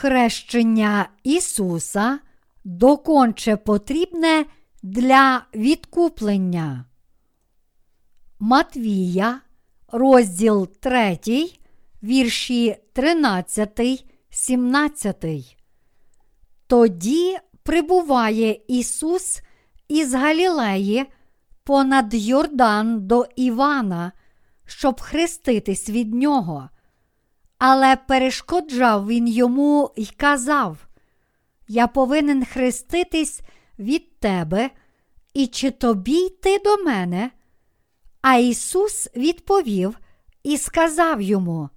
хрещення Ісуса доконче потрібне для відкуплення. Матвія, розділ 3, вірші 13, 17. Тоді прибуває Ісус із Галілеї понад Йордан до Івана, щоб хреститись від нього. Але перешкоджав він йому й казав: Я повинен хреститись від тебе, і чи тобі йти до мене? А Ісус відповів і сказав йому: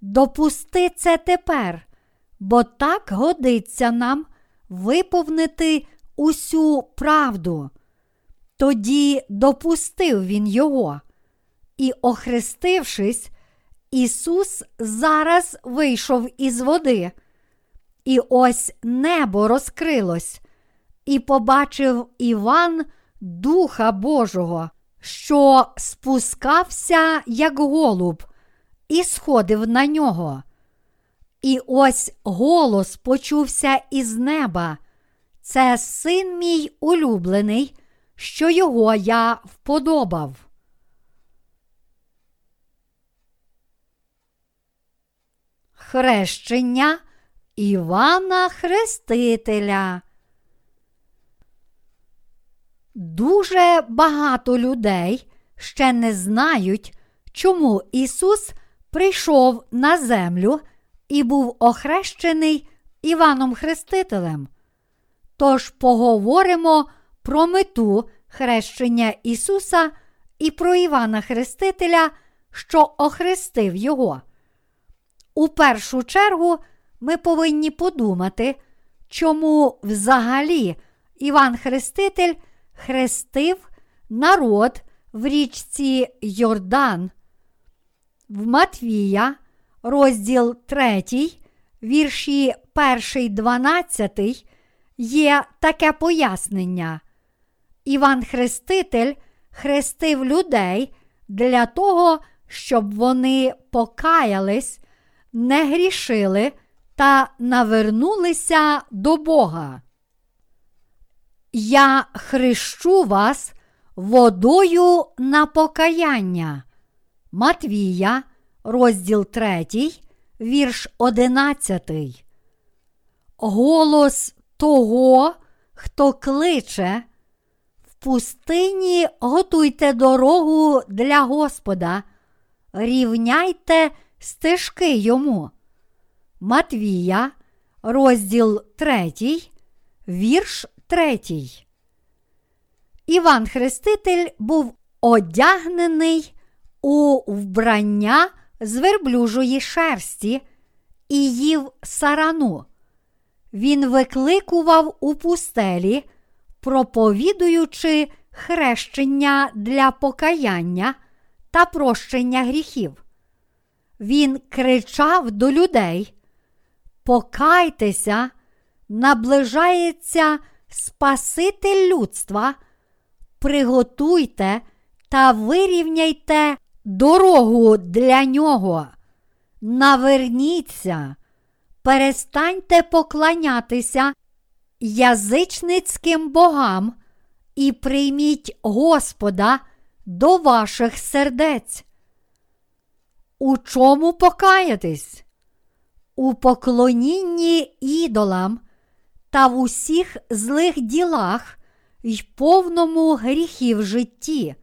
Допусти це тепер, бо так годиться нам виповнити усю правду. Тоді допустив він його, і, охрестившись, Ісус зараз вийшов із води, і ось небо розкрилось, і побачив Іван Духа Божого, що спускався, як голуб, і сходив на нього. І ось голос почувся із неба. Це син мій улюблений, що його я вподобав. Хрещення Івана Хрестителя. Дуже багато людей ще не знають, чому Ісус прийшов на землю і був охрещений Іваном Хрестителем. Тож поговоримо про мету хрещення Ісуса і про Івана Хрестителя, що охрестив Його. У першу чергу ми повинні подумати, чому взагалі Іван Хреститель хрестив народ в річці Йордан. В Матвія, розділ 3, вірші 1, 12, є таке пояснення. Іван Хреститель хрестив людей для того, щоб вони покаялись, не грішили та навернулися до Бога. Я хрещу вас водою на покаяння. Матвія, розділ 3, вірш 11. Голос того, хто кличе. В пустині готуйте дорогу для Господа, рівняйте стежки йому. Матвія, розділ 3, вірш 3. Іван Хреститель був одягнений у вбрання з верблюжої шерсті і їв сарану. Він викликував у пустелі, проповідуючи хрещення для покаяння та прощення гріхів. Він кричав до людей: Покайтеся, наближається Спаситель людства, приготуйте та вирівняйте дорогу для нього. Наверніться, перестаньте поклонятися язичницьким богам і прийміть Господа до ваших сердець. У чому покаятись? У поклонінні ідолам та в усіх злих ділах й повному гріхів житті.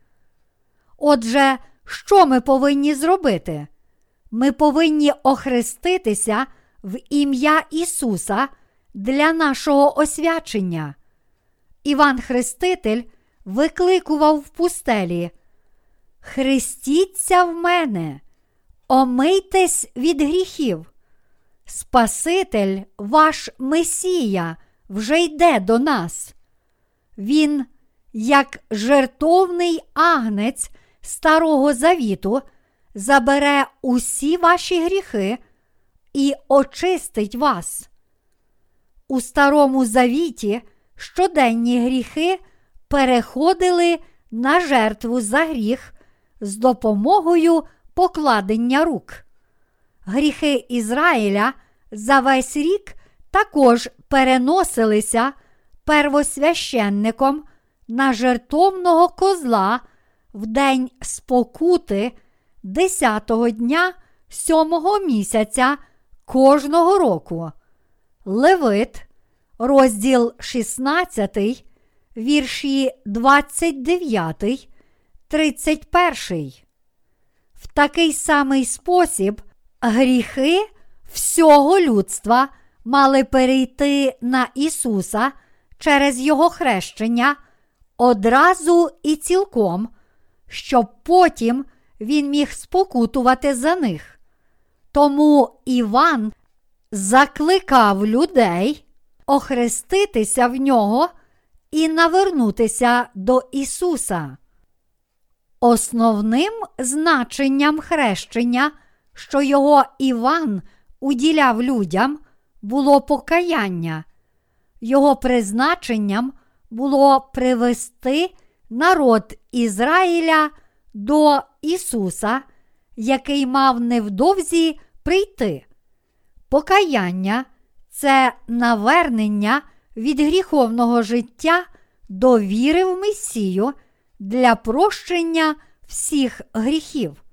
Отже, що ми повинні зробити? Ми повинні охреститися в ім'я Ісуса для нашого освячення. Іван Хреститель викликував в пустелі. Хрестіться в мене, омийтесь від гріхів. Спаситель, ваш Месія, вже йде до нас. Він, як жертовний агнець Старого Завіту, забере усі ваші гріхи і очистить вас. У Старому Завіті щоденні гріхи переходили на жертву за гріх з допомогою покладення рук. Гріхи Ізраїля за весь рік також переносилися первосвященником на жертовного козла в день спокути 10-го дня сьомого місяця кожного року. Левит, розділ 16, вірші 29, 31. Такий самий спосіб гріхи всього людства мали перейти на Ісуса через Його хрещення одразу і цілком, щоб потім Він міг спокутувати за них. Тому Іван закликав людей охреститися в нього і навернутися до Ісуса. Основним значенням хрещення, що його Іван уділяв людям, було покаяння. Його призначенням було привести народ Ізраїля до Ісуса, який мав невдовзі прийти. Покаяння це навернення від гріховного життя до віри в Месію для прощення всіх гріхів.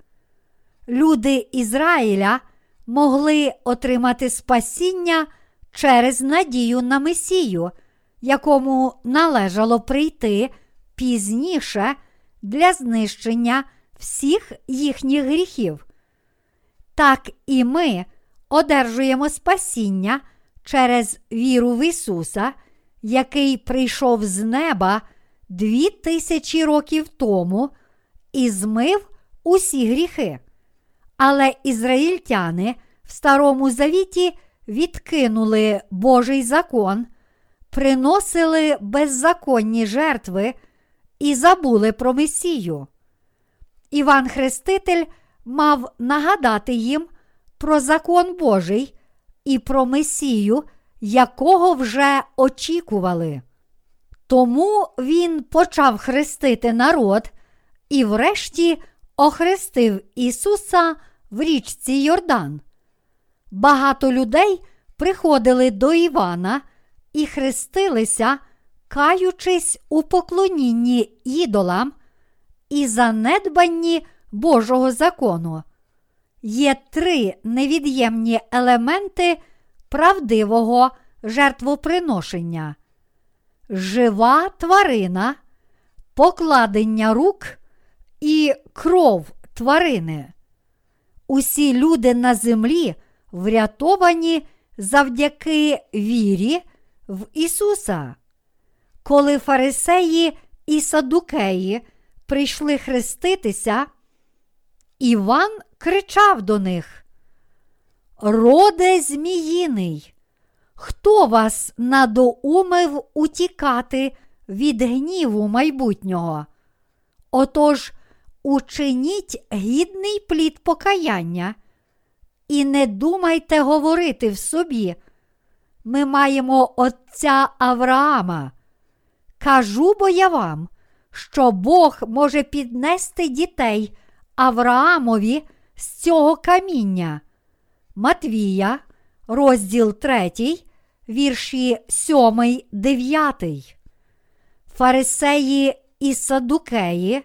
Люди Ізраїля могли отримати спасіння через надію на Месію, якому належало прийти пізніше для знищення всіх їхніх гріхів. Так і ми одержуємо спасіння через віру в Ісуса, який прийшов з неба дві тисячі років тому і змив усі гріхи. Але ізраїльтяни в Старому Завіті відкинули Божий закон, приносили беззаконні жертви і забули про Месію. Іван Хреститель мав нагадати їм про закон Божий і про Месію, якого вже очікували. Тому він почав хрестити народ і, врешті, охрестив Ісуса в річці Йордан. Багато людей приходили до Івана і хрестилися, каючись у поклонінні ідолам і занедбанні Божого закону. Є три невід'ємні елементи правдивого жертвоприношення: жива тварина, покладення рук і кров тварини. Усі люди на землі врятовані завдяки вірі в Ісуса. Коли фарисеї і садукеї прийшли хреститися, Іван кричав до них: Роде Зміїний, хто вас надоумив утікати від гніву майбутнього? Отож, учиніть гідний плід покаяння і не думайте говорити в собі. Ми маємо отця Авраама. Кажу бо я вам, що Бог може піднести дітей Авраамові з цього каміння. Матвія, розділ 3, вірші 7, 9. Фарисеї і садукеї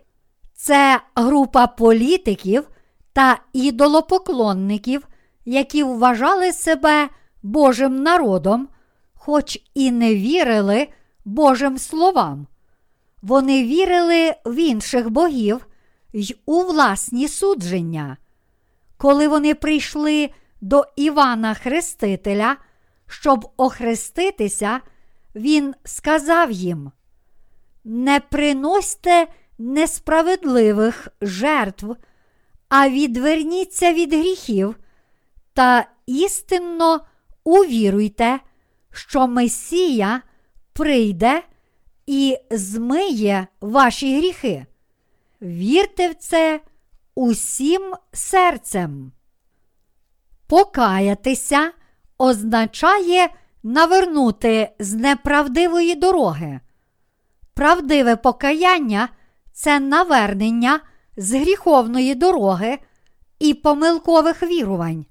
це група політиків та ідолопоклонників, які вважали себе Божим народом, хоч і не вірили Божим словам. Вони вірили в інших богів й у власні судження. Коли вони прийшли до Івана Хрестителя, щоб охреститися, він сказав їм: Не приносьте несправедливих жертв, а відверніться від гріхів та істинно увіруйте, що Месія прийде і змиє ваші гріхи. Вірте в це усім серцем. Покаятися означає навернути з неправдивої дороги. Правдиве покаяння це навернення з гріховної дороги і помилкових вірувань.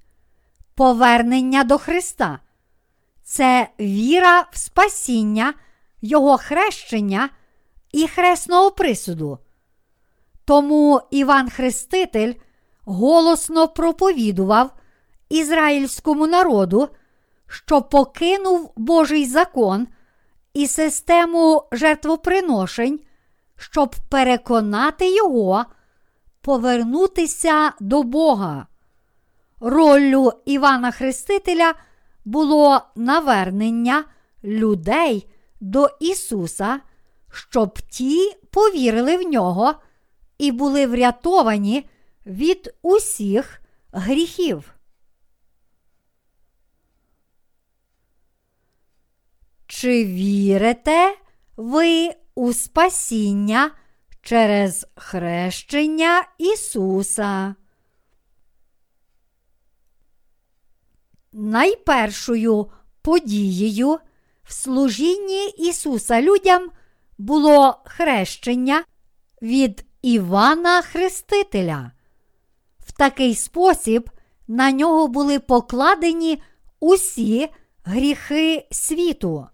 повернення до Христа. Це віра в спасіння, Його хрещення і хресного присуду. Тому Іван Хреститель голосно проповідував ізраїльському народу, що покинув Божий закон і систему жертвоприношень, щоб переконати його повернутися до Бога. Роллю Івана Хрестителя було навернення людей до Ісуса, щоб ті повірили в нього і були врятовані від усіх гріхів. Чи вірите ви у спасіння через хрещення Ісуса? Найпершою подією в служінні Ісуса людям було хрещення від Івана Хрестителя. В такий спосіб на нього були покладені усі гріхи світу.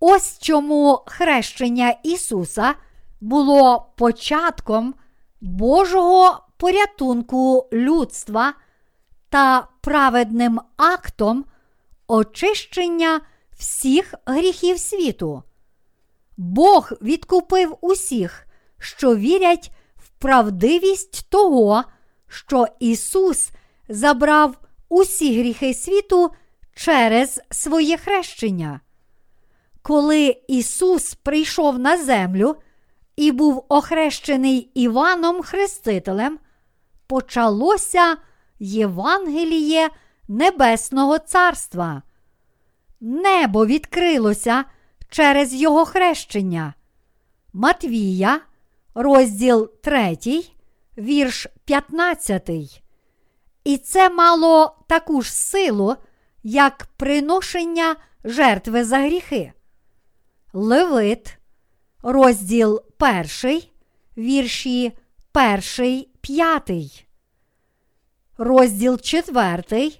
Ось чому хрещення Ісуса було початком Божого порятунку людства та праведним актом очищення всіх гріхів світу. Бог відкупив усіх, що вірять в правдивість того, що Ісус забрав усі гріхи світу через своє хрещення. Коли Ісус прийшов на землю і був охрещений Іваном Хрестителем, почалося Євангеліє Небесного Царства. Небо відкрилося через Його хрещення. Матвія, розділ 3, вірш 15. І це мало таку ж силу, як приношення жертви за гріхи. Левит, розділ 1, вірші 1, 5. Розділ 4,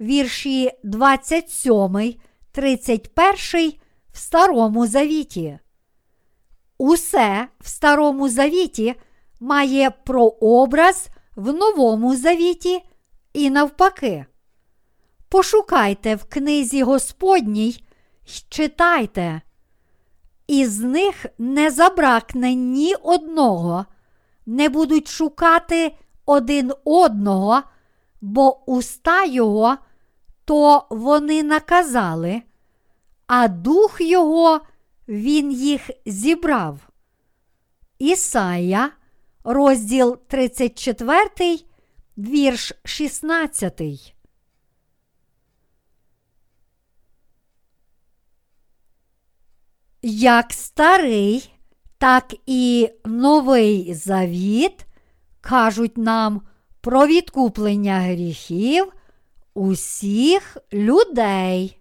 вірші 27, 31 в Старому Завіті. Усе в Старому Завіті має прообраз в Новому Завіті і навпаки. Пошукайте в книзі Господній й читайте. Із них не забракне ні одного, не будуть шукати один одного, бо уста його то вони наказали, а дух його він їх зібрав. Ісая, розділ 34, вірш 16. Як старий, так і новий завіт кажуть нам про відкуплення гріхів усіх людей.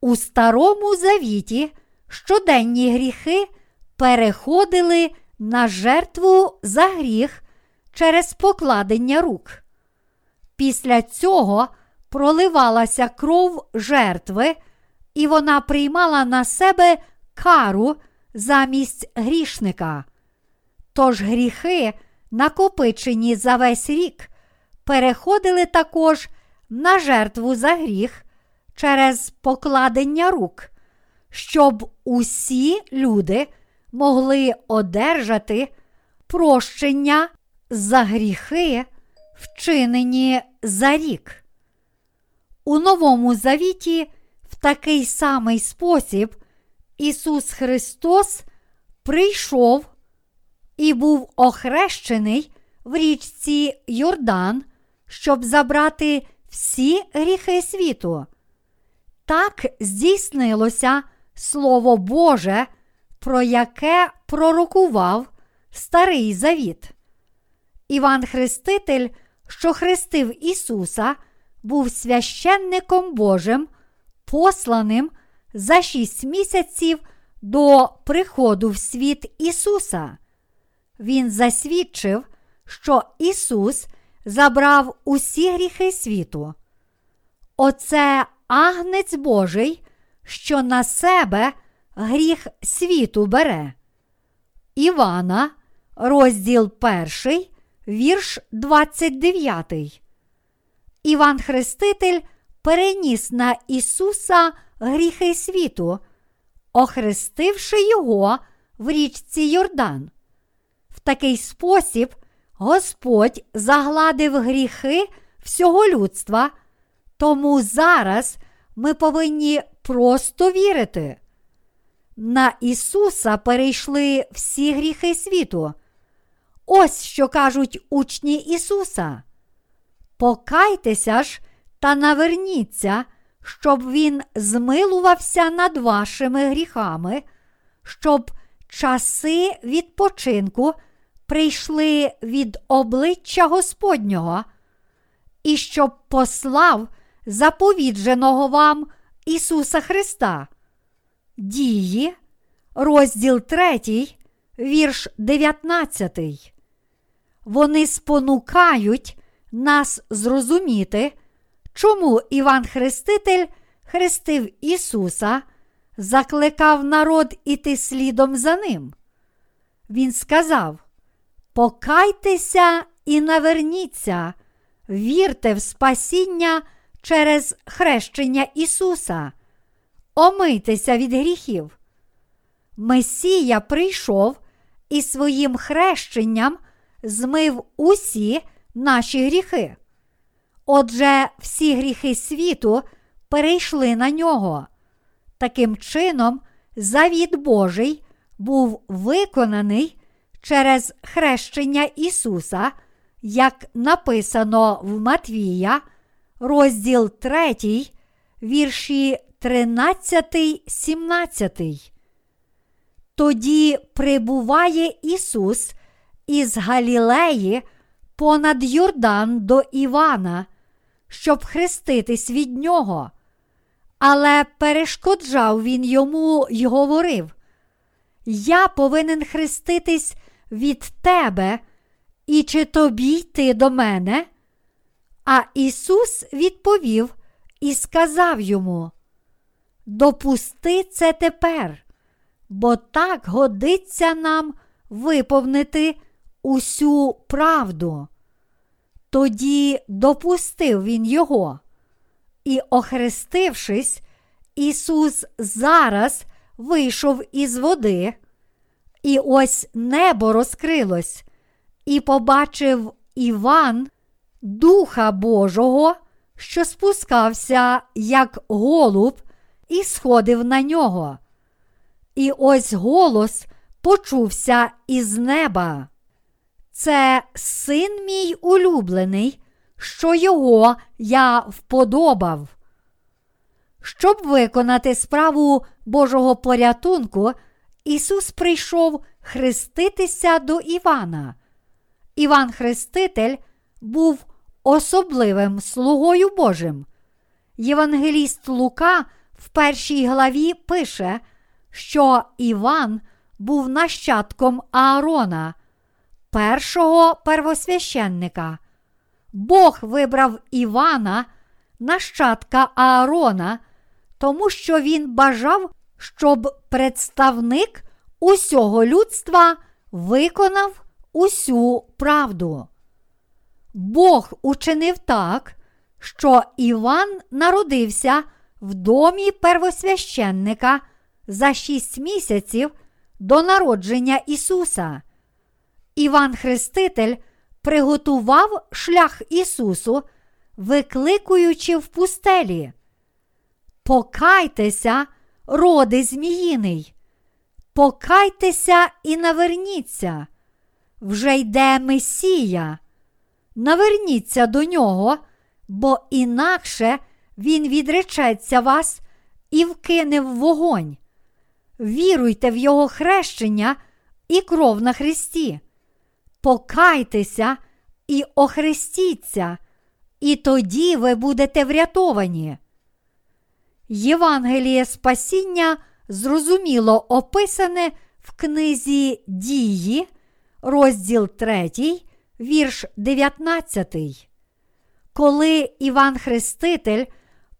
У Старому Завіті щоденні гріхи переходили на жертву за гріх через покладення рук. Після цього проливалася кров жертви, і вона приймала на себе кару замість грішника. Тож гріхи, накопичені за весь рік, переходили також на жертву за гріх через покладення рук, щоб усі люди могли одержати прощення за гріхи, вчинені за рік. У Новому Завіті такий самий спосіб Ісус Христос прийшов і був охрещений в річці Йордан, щоб забрати всі гріхи світу. Так здійснилося Слово Боже, про яке пророкував Старий Завіт. Іван Хреститель, що хрестив Ісуса, був священником Божим, посланим за шість місяців до приходу в світ Ісуса. Він засвідчив, що Ісус забрав усі гріхи світу. Оце агнець Божий, що на себе гріх світу бере. Івана, розділ 1, вірш 29. Іван Хреститель переніс на Ісуса гріхи світу, охрестивши Його в річці Йордан. В такий спосіб Господь загладив гріхи всього людства, тому зараз ми повинні просто вірити. На Ісуса перейшли всі гріхи світу. Ось що кажуть учні Ісуса. Покайтеся ж та наверніться, щоб Він змилувався над вашими гріхами, щоб часи відпочинку прийшли від обличчя Господнього, і щоб послав заповідженого вам Ісуса Христа. Дії, розділ 3, вірш 19. Вони спонукають нас зрозуміти, чому Іван Хреститель хрестив Ісуса, закликав народ іти слідом за ним. Він сказав: Покайтеся і наверніться, вірте в спасіння через хрещення Ісуса, омийтеся від гріхів. Месія прийшов і своїм хрещенням змив усі наші гріхи. Отже, всі гріхи світу перейшли на нього. Таким чином, завіт Божий був виконаний через хрещення Ісуса, як написано в Матвія, розділ 3, вірші 13, 17. Тоді прибуває Ісус із Галілеї понад Йордан до Івана, щоб хреститись від нього. Але перешкоджав він йому й говорив: Я повинен хреститись від тебе, і чи тобі йти до мене? А Ісус відповів і сказав йому: Допусти це тепер, бо так годиться нам виповнити усю правду. Тоді допустив він його. І, охрестившись, Ісус зараз вийшов із води, і ось небо розкрилось, і побачив Іван, Духа Божого, що спускався, як голуб, і сходив на нього. І ось голос почувся із неба. Це син мій улюблений, що його я вподобав. Щоб виконати справу Божого порятунку, Ісус прийшов хреститися до Івана. Іван Хреститель був особливим слугою Божим. Євангеліст Лука в першій главі пише, що Іван був нащадком Аарона, першого первосвященника. Бог вибрав Івана, нащадка Аарона, тому що він бажав, щоб представник усього людства виконав усю правду. Бог учинив так, що Іван народився в домі первосвященника за шість місяців до народження Ісуса. Іван Хреститель приготував шлях Ісусу, викликуючи в пустелі. Покайтеся, роди зміїний, покайтеся і наверніться. Вже йде Месія. Наверніться до нього, бо інакше Він відречеться вас і вкине в вогонь. Віруйте в Його хрещення і кров на Христі. Покайтеся і охрестіться, і тоді ви будете врятовані. Євангеліє Спасіння зрозуміло описане в книзі Дії, розділ 3, вірш 19. Коли Іван Хреститель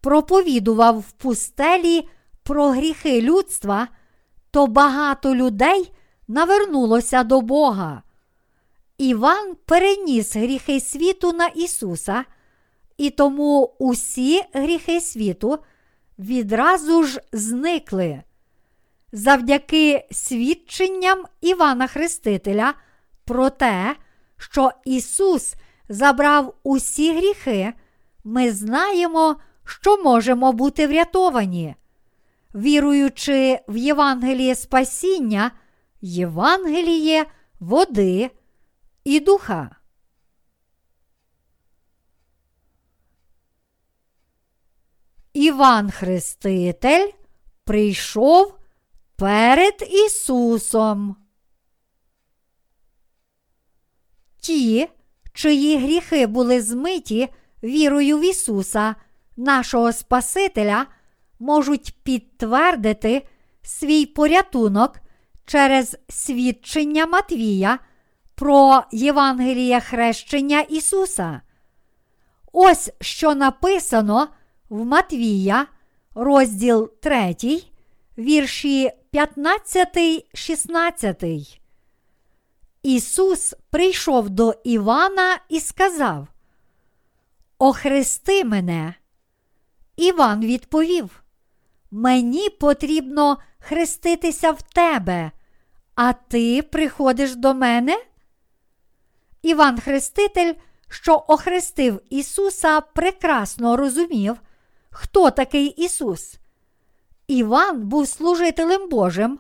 проповідував в пустелі про гріхи людства, то багато людей навернулося до Бога. Іван переніс гріхи світу на Ісуса, і тому усі гріхи світу відразу ж зникли. Завдяки свідченням Івана Хрестителя про те, що Ісус забрав усі гріхи, ми знаємо, що можемо бути врятовані. Віруючи в Євангеліє Спасіння, Євангеліє води і духа. Іван Хреститель прийшов перед Ісусом. Ті, чиї гріхи були змиті вірою в Ісуса, нашого Спасителя, можуть підтвердити свій порятунок через свідчення Матвія про Євангеліє хрещення Ісуса. Ось що написано в Матвія, розділ 3, вірші 15, 16. Ісус прийшов до Івана і сказав: Охрести мене. Іван відповів: Мені потрібно хреститися в тебе, а ти приходиш до мене? Іван Хреститель, що охрестив Ісуса, прекрасно розумів, хто такий Ісус. Іван був служителем Божим,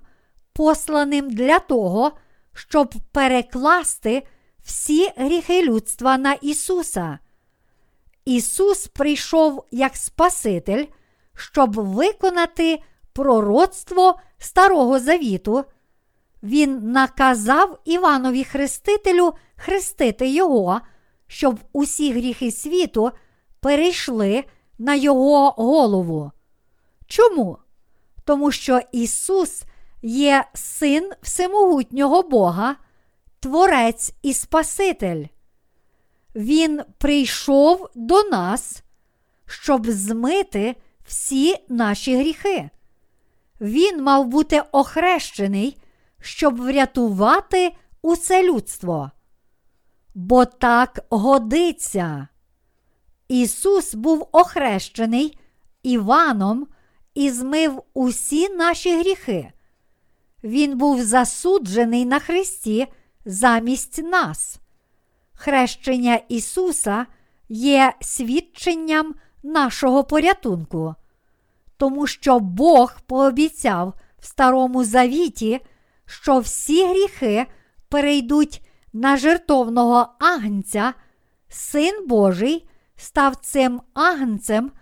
посланим для того, щоб перекласти всі гріхи людства на Ісуса. Ісус прийшов як Спаситель, щоб виконати пророцтво Старого Завіту. Він наказав Іванові Хрестителю хрестити Його, щоб усі гріхи світу перейшли на Його голову. Чому? Тому що Ісус є Син Всемогутнього Бога, Творець і Спаситель. Він прийшов до нас, щоб змити всі наші гріхи. Він мав бути охрещений, щоб врятувати усе людство. Бо так годиться. Ісус був охрещений Іваном і змив усі наші гріхи. Він був засуджений на Христі замість нас. Хрещення Ісуса є свідченням нашого порятунку, тому що Бог пообіцяв в Старому Завіті, що всі гріхи перейдуть на жертовного агнця, Син Божий став цим агнцем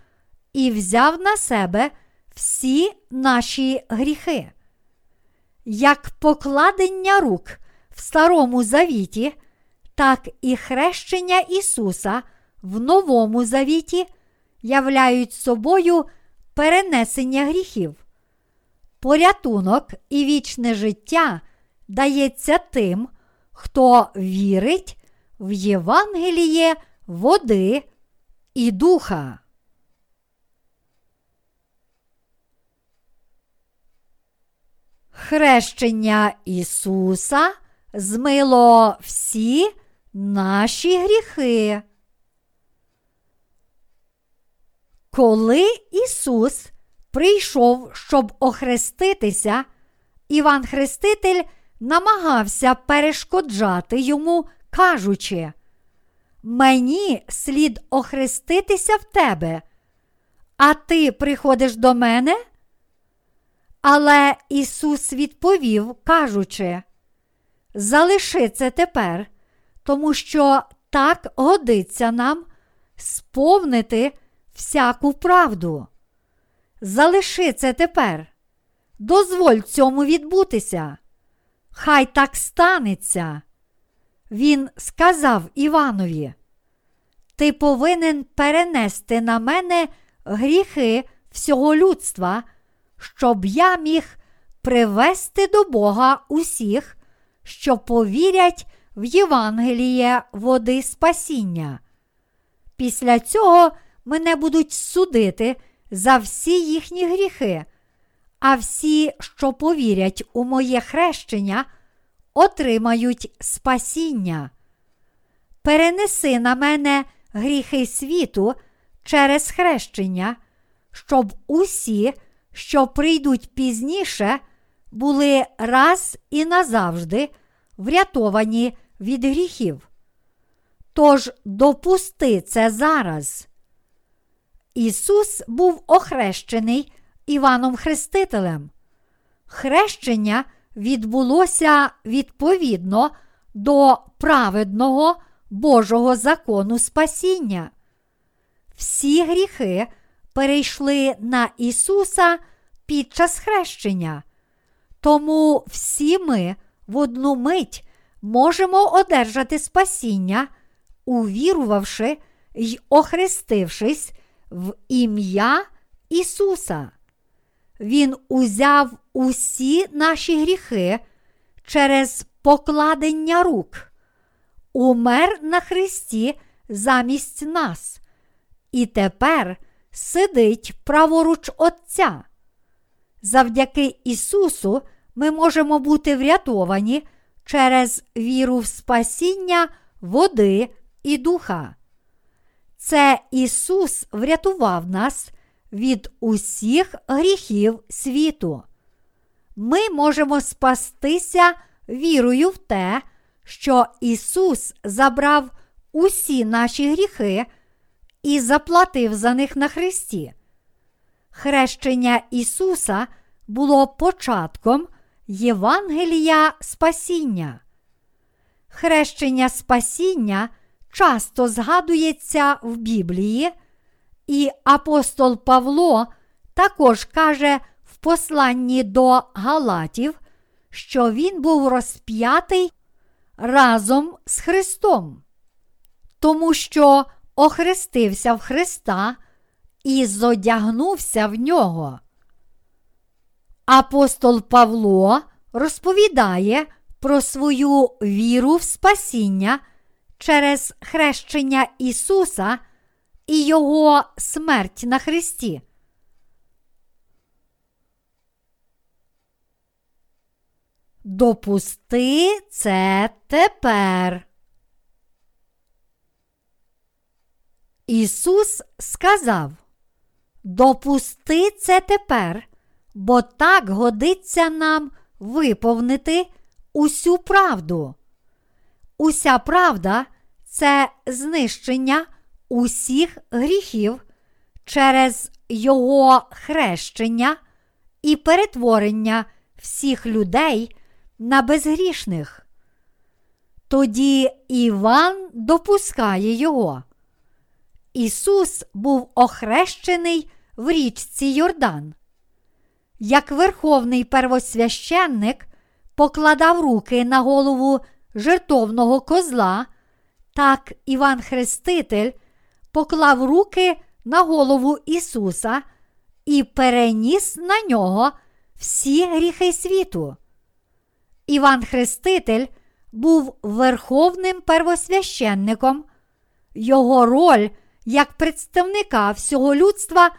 і взяв на себе всі наші гріхи. Як покладення рук в Старому Завіті, так і хрещення Ісуса в Новому Завіті являють собою перенесення гріхів. Порятунок і вічне життя дається тим, хто вірить в Євангеліє води і духа. Хрещення Ісуса змило всі наші гріхи. Коли Ісус прийшов, щоб охреститися, Іван Хреститель намагався перешкоджати йому, кажучи, Мені слід охреститися в тебе, а ти приходиш до мене? Але Ісус відповів, кажучи, залиши це тепер, тому що так годиться нам сповнити всяку правду. Залиши це тепер, дозволь цьому відбутися. Хай так станеться. Він сказав Іванові, Ти повинен перенести на мене гріхи всього людства, щоб я міг привести до Бога усіх, що повірять в Євангеліє води спасіння. Після цього мене будуть судити за всі їхні гріхи, а всі, що повірять у моє хрещення, отримають спасіння. Перенеси на мене гріхи світу через хрещення, щоб усі, що прийдуть пізніше, були раз і назавжди врятовані від гріхів. Тож допусти це зараз. Ісус був охрещений Іваном Хрестителем. Хрещення відбулося відповідно до праведного Божого закону спасіння. Всі гріхи перейшли на Ісуса під час хрещення, тому всі ми в одну мить можемо одержати спасіння, увірувавши й охрестившись в ім'я Ісуса. Він узяв усі наші гріхи через покладення рук, умер на Христі замість нас, і тепер сидить праворуч Отця. Завдяки Ісусу ми можемо бути врятовані через віру в спасіння води і духа. Це Ісус врятував нас від усіх гріхів світу. Ми можемо спастися вірою в те, що Ісус забрав усі наші гріхи і заплатив за них на Христі. Хрещення Ісуса було початком Євангелія Спасіння. Хрещення Спасіння часто згадується в Біблії, і апостол Павло також каже в посланні до Галатів, що він був розп'ятий разом з Христом, тому що охрестився в Христа і зодягнувся в нього. Апостол Павло розповідає про свою віру в спасіння через хрещення Ісуса і Його смерть на Христі. Допусти це тепер. Ісус сказав: Допусти це тепер, бо так годиться нам виповнити усю правду. Уся правда це знищення усіх гріхів через Його хрещення і перетворення всіх людей на безгрішних. Тоді Іван допускає його. Ісус був охрещений в річці Йордан. Як верховний первосвященник покладав руки на голову жертовного козла, так Іван Хреститель поклав руки на голову Ісуса і переніс на нього всі гріхи світу. Іван Хреститель був верховним первосвященником. Його роль як представника всього людства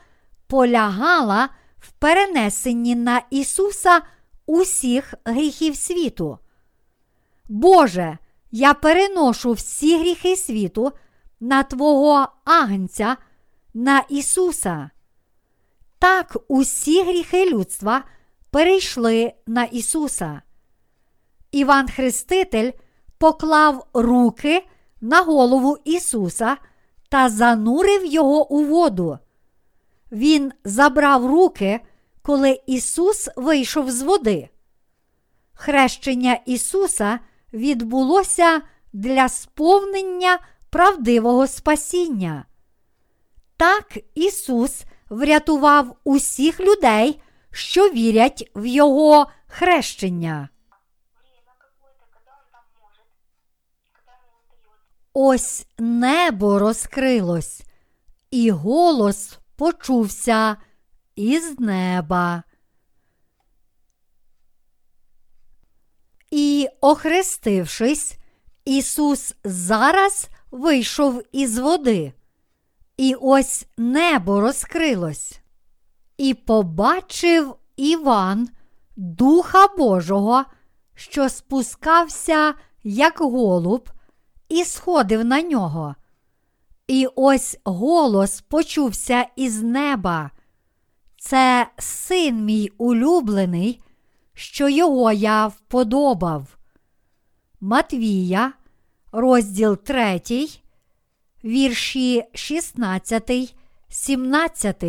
полягала в перенесенні на Ісуса усіх гріхів світу. Боже, я переношу всі гріхи світу на Твого Агнця, на Ісуса. Так усі гріхи людства перейшли на Ісуса. Іван Хреститель поклав руки на голову Ісуса та занурив його у воду. Він забрав руки, коли Ісус вийшов з води. Хрещення Ісуса відбулося для сповнення правдивого спасіння. Так Ісус врятував усіх людей, що вірять в Його хрещення. Ось небо розкрилось, і голос почувся із неба. І, охрестившись, Ісус зараз вийшов із води, і ось небо розкрилось, і побачив Іван Духа Божого, що спускався, як голуб, і сходив на нього. І ось голос почувся із неба. Це син мій улюблений, що його я вподобав. Матвія, розділ 3, вірші 16, 17.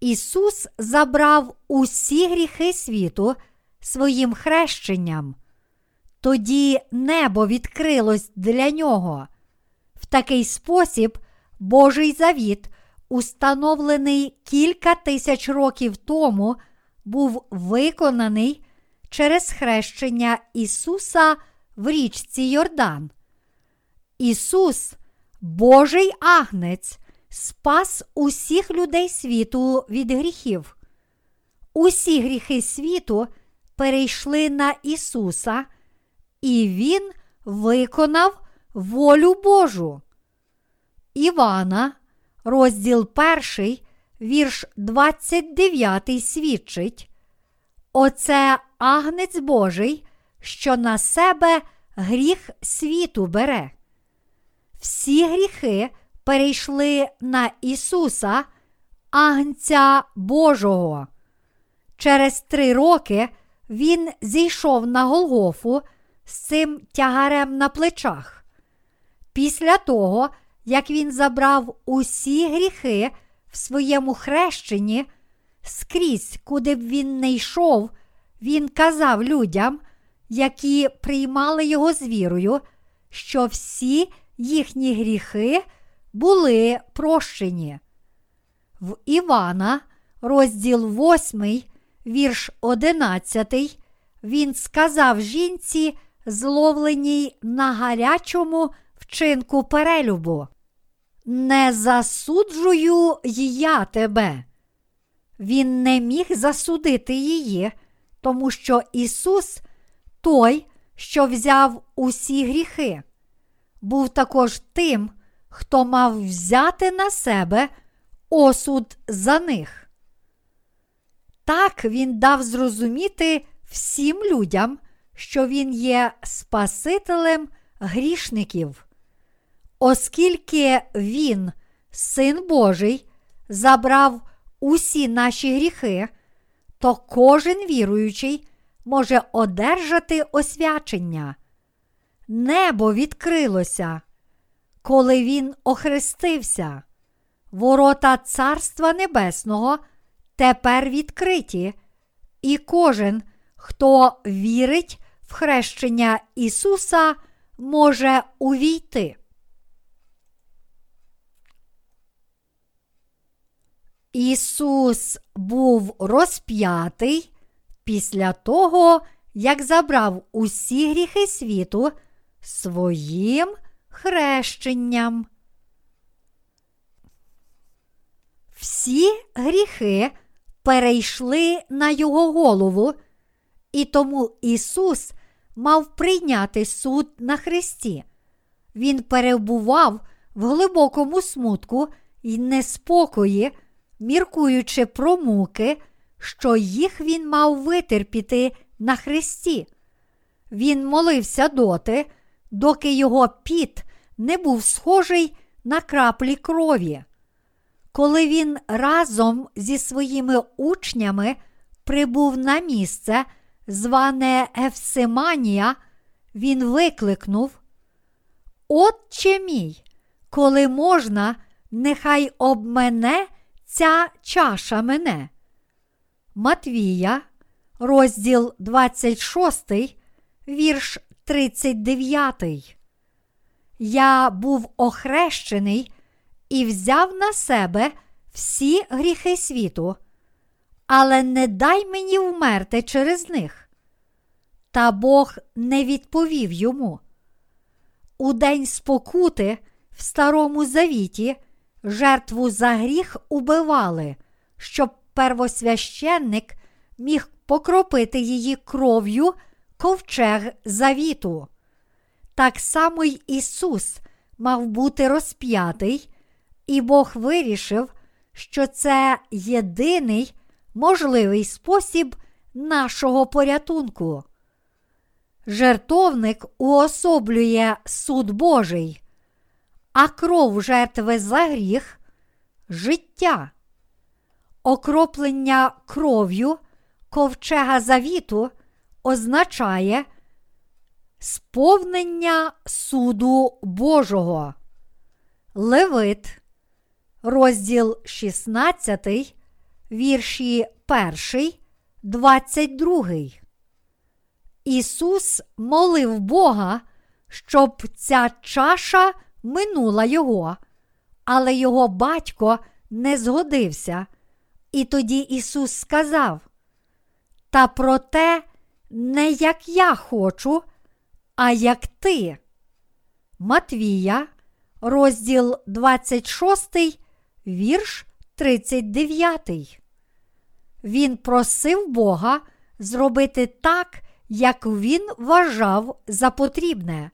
Ісус забрав усі гріхи світу своїм хрещенням. Тоді небо відкрилось для нього. В такий спосіб Божий завіт, установлений кілька тисяч років тому, був виконаний через хрещення Ісуса в річці Йордан. Ісус, Божий агнець, спас усіх людей світу від гріхів. Усі гріхи світу перейшли на Ісуса, і Він виконав волю Божу. Івана, розділ 1, вірш 29 свідчить. Оце агнець Божий, що на себе гріх світу бере. Всі гріхи перейшли на Ісуса, Агнця Божого. Через три роки Він зійшов на Голгофу з цим тягарем на плечах. Після того, як він забрав усі гріхи в своєму хрещенні, скрізь, куди б він не йшов, він казав людям, які приймали його з вірою, що всі їхні гріхи були прощені. В Івана, розділ 8, вірш 11, він сказав жінці, зловленій на гарячому вчинку перелюбу. Не засуджую я тебе. Він не міг засудити її, тому що Ісус, той, що взяв усі гріхи, був також тим, хто мав взяти на себе осуд за них. Так він дав зрозуміти всім людям, що він є Спасителем грішників. Оскільки Він, Син Божий, забрав усі наші гріхи, то кожен віруючий може одержати освячення. Небо відкрилося, коли він охрестився. Ворота Царства Небесного тепер відкриті, і кожен, хто вірить в хрещення Ісуса, може увійти. Ісус був розп'ятий після того, як забрав усі гріхи світу своїм хрещенням. Всі гріхи перейшли на його голову, і тому Ісус мав прийняти суд на Христі. Він перебував в глибокому смутку і неспокої, міркуючи про муки, що їх він мав витерпіти на Христі. Він молився доти, доки його піт не був схожий на краплі крові. Коли він разом зі своїми учнями прибув на місце, зване Евсиманія, він викликнув: Отче мій, коли можна, нехай об мене ця чаша мене. Матвія, розділ 26, вірш 39. Я був охрещений і взяв на себе всі гріхи світу, але не дай мені вмерти через них. Та Бог не відповів йому. У день спокути в Старому Завіті жертву за гріх убивали, щоб первосвященник міг покропити її кров'ю ковчег завіту. так само й Ісус мав бути розп'ятий, і Бог вирішив, що це єдиний можливий спосіб нашого порятунку. Жертовник уособлює суд Божий, а кров жертви за гріх життя. Окроплення кров'ю ковчега завіту означає сповнення суду Божого. Левит, розділ 16, вірші 1, 22. Ісус молив Бога, щоб ця чаша минула Його, але його батько не згодився. І тоді Ісус сказав: Та проте не як я хочу, а як ти. Матвія, розділ 26, вірш 39. Він просив Бога зробити так, як він вважав за потрібне.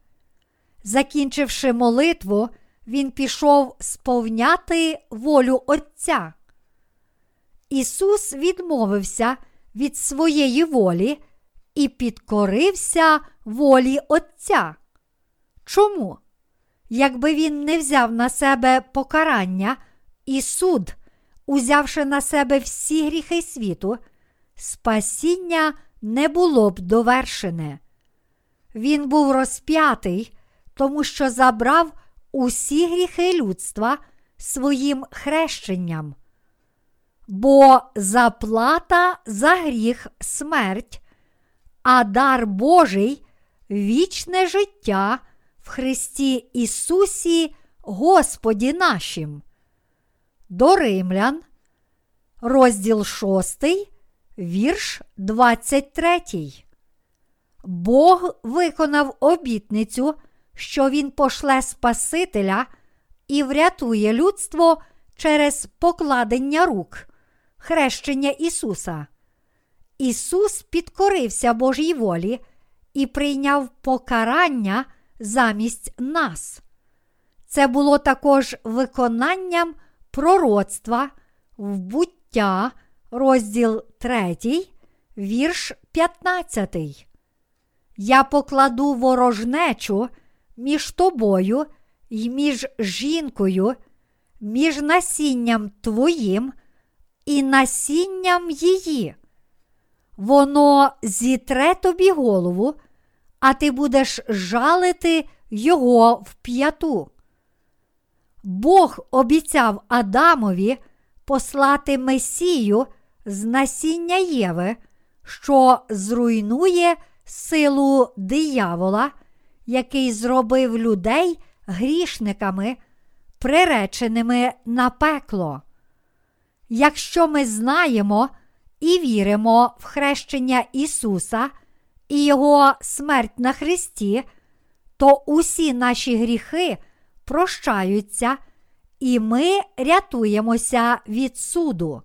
Закінчивши молитву, він пішов сповняти волю Отця. Ісус відмовився від своєї волі і підкорився волі Отця. Чому? Якби він не взяв на себе покарання і суд, узявши на себе всі гріхи світу, спасіння не було б довершене. Він був розп'ятий, тому що забрав усі гріхи людства своїм хрещенням. Бо заплата за гріх смерть, а дар Божий вічне життя в Христі Ісусі Господі нашим. До Римлян, розділ 6, вірш 23. Бог виконав обітницю, що Він пошле Спасителя і врятує людство через покладення рук, хрещення Ісуса. Ісус підкорився Божій волі і прийняв покарання замість нас. Це було також виконанням пророцтва в буття, розділ 3, вірш 15. Я покладу ворожнечу між тобою і між жінкою, між насінням твоїм і насінням її. Воно зітре тобі голову, а ти будеш жалити його в п'яту. Бог обіцяв Адамові послати Месію з насіння Єви, що зруйнує силу диявола, який зробив людей грішниками, приреченими на пекло. Якщо ми знаємо і віримо в хрещення Ісуса і Його смерть на Христі, то усі наші гріхи прощаються, і ми рятуємося від суду.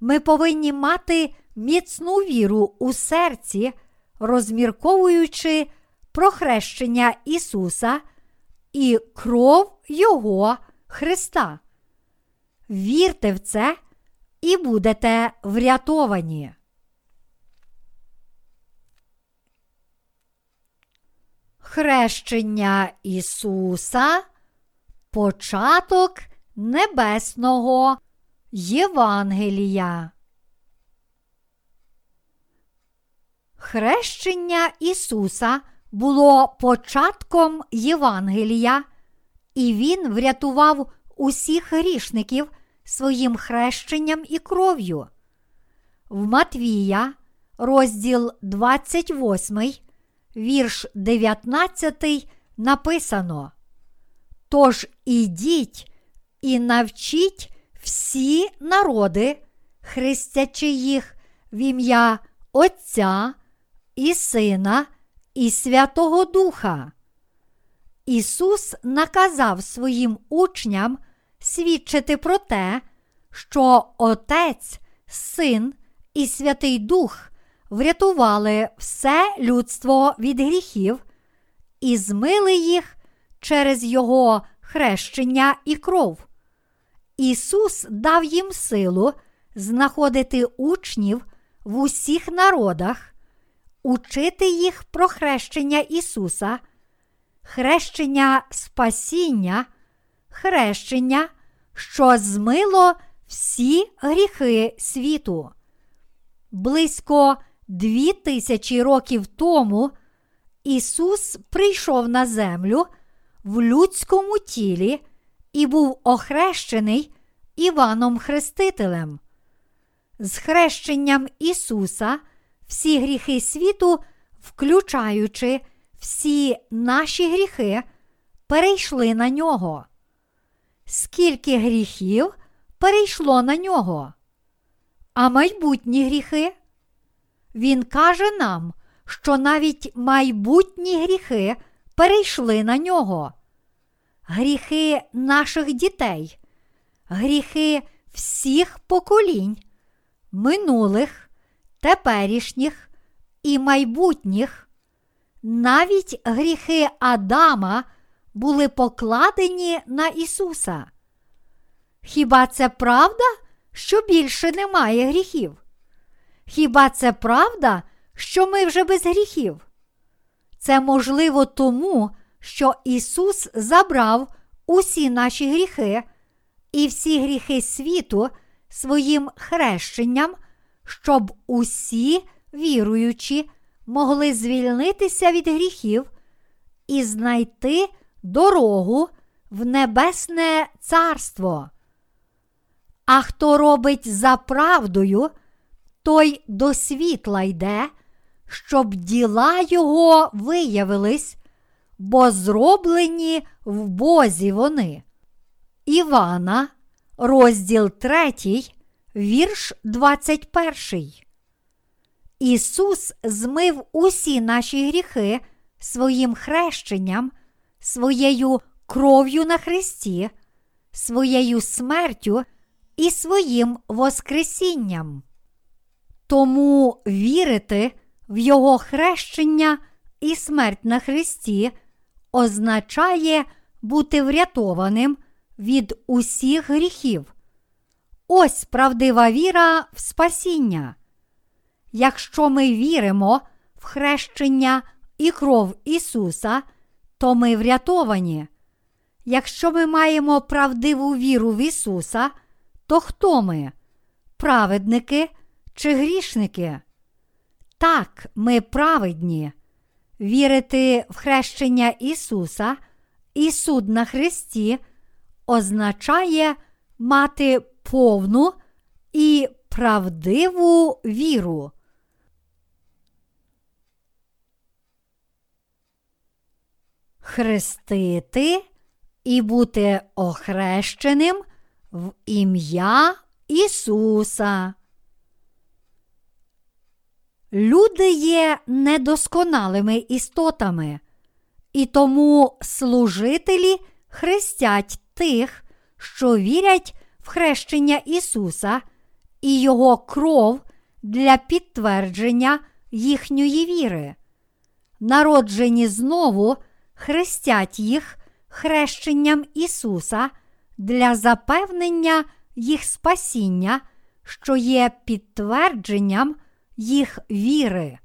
Ми повинні мати міцну віру у серці, розмірковуючи про хрещення Ісуса і кров Його Христа. Вірте в це і будете врятовані. Хрещення Ісуса початок Небесного Євангелія. Хрещення Ісуса було початком Євангелія, і Він врятував усіх грішників своїм хрещенням і кров'ю. В Матвія, розділ 28, вірш 19, написано: Тож ідіть і навчіть всі народи, хрестячи їх в ім'я Отця і Сина, і Святого Духа. Ісус наказав своїм учням свідчити про те, що Отець, Син і Святий Дух врятували все людство від гріхів, і змили їх через Його хрещення і кров. Ісус дав їм силу знаходити учнів в усіх народах, учити їх про хрещення Ісуса, хрещення Спасіння, хрещення, що змило всі гріхи світу. Близько дві тисячі років тому Ісус прийшов на землю в людському тілі і був охрещений Іваном Хрестителем. З хрещенням Ісуса всі гріхи світу, включаючи всі наші гріхи, перейшли на нього. Скільки гріхів перейшло на нього? А майбутні гріхи? Він каже нам, що навіть майбутні гріхи перейшли на нього. Гріхи наших дітей, гріхи всіх поколінь, минулих, теперішніх і майбутніх, навіть гріхи Адама були покладені на Ісуса. Хіба це правда, що більше немає гріхів? Хіба це правда, що ми вже без гріхів? Це можливо тому, що Ісус забрав усі наші гріхи і всі гріхи світу своїм хрещенням, щоб усі віруючі могли звільнитися від гріхів і знайти дорогу в Небесне Царство. А хто робить за правдою, той до світла йде, щоб діла його виявились, бо зроблені в Бозі вони. Івана, розділ 3, вірш 21. Ісус змив усі наші гріхи своїм хрещенням, своєю кров'ю на Христі, своєю смертю і своїм Воскресінням. Тому вірити в Його хрещення і смерть на Христі означає бути врятованим від усіх гріхів. Ось правдива віра в спасіння. Якщо ми віримо в хрещення і кров Ісуса, то ми врятовані. Якщо ми маємо правдиву віру в Ісуса, то хто ми? Праведники чи грішники? Так, ми праведні. Вірити в хрещення Ісуса і суд на Христі означає мати повну і правдиву віру. Хрестити і бути охрещеним в ім'я Ісуса. Люди є недосконалими істотами, і тому служителі хрестять тих, що вірять в хрещення Ісуса і Його кров для підтвердження їхньої віри. Народжені знову хрестять їх хрещенням Ісуса для запевнення їх спасіння, що є підтвердженням їх віри.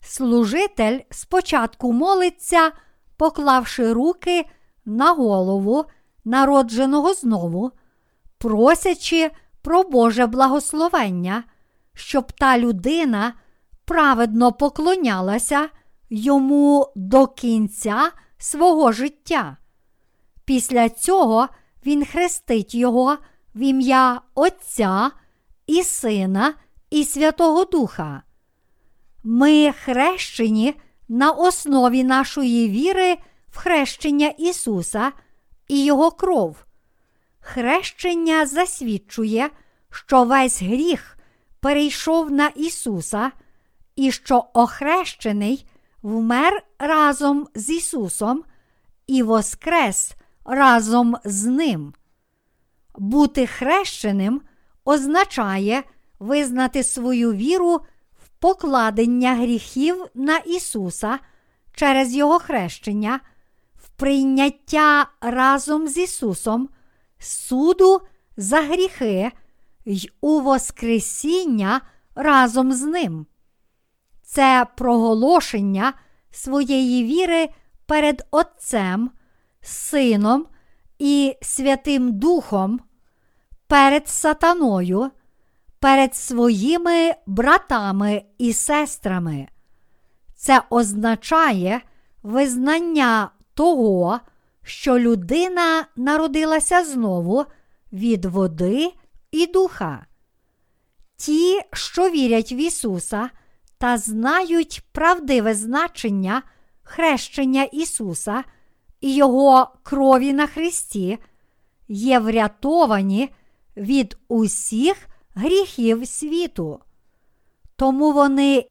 Служитель спочатку молиться, поклавши руки на голову народженого знову, просячи про Боже благословення, щоб та людина праведно поклонялася йому до кінця свого життя. Після цього він хрестить його в ім'я Отця і Сина і Святого Духа. Ми хрещені на основі нашої віри в хрещення Ісуса і Його кров. Хрещення засвідчує, що весь гріх перейшов на Ісуса, і що охрещений вмер разом з Ісусом і воскрес разом з Ним. Бути хрещеним означає визнати свою віру в покладення гріхів на Ісуса через Його хрещення, в прийняття разом з Ісусом, суду за гріхи й у Воскресіння разом з Ним. Це проголошення своєї віри перед Отцем, Сином і Святим Духом, перед сатаною, перед своїми братами і сестрами. Це означає визнання того, що людина народилася знову від води і духа. Ті, що вірять в Ісуса та знають правдиве значення хрещення Ісуса і Його крові на Христі, є врятовані від усіх гріхів світу. Тому вони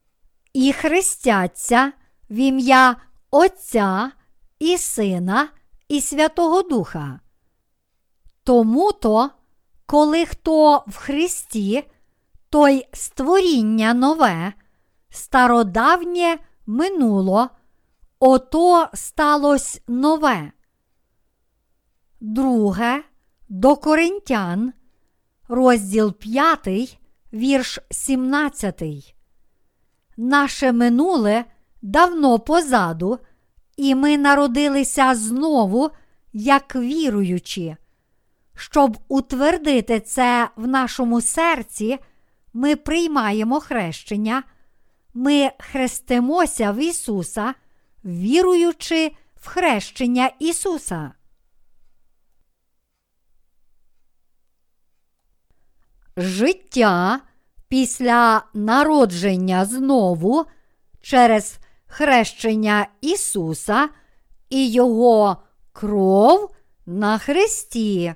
і хрестяться в ім'я Отця і Сина і Святого Духа. Тому то, коли хто в Христі, той створіння нове, стародавнє минуло, ото сталось нове. Друге до Коринтян, розділ 5, вірш 17. Наше минуле давно позаду, і ми народилися знову, як віруючі. Щоб утвердити це в нашому серці, ми приймаємо хрещення, ми хрестимося в Ісуса, віруючи в хрещення Ісуса. Життя після народження знову через хрещення Ісуса і Його кров на Христі.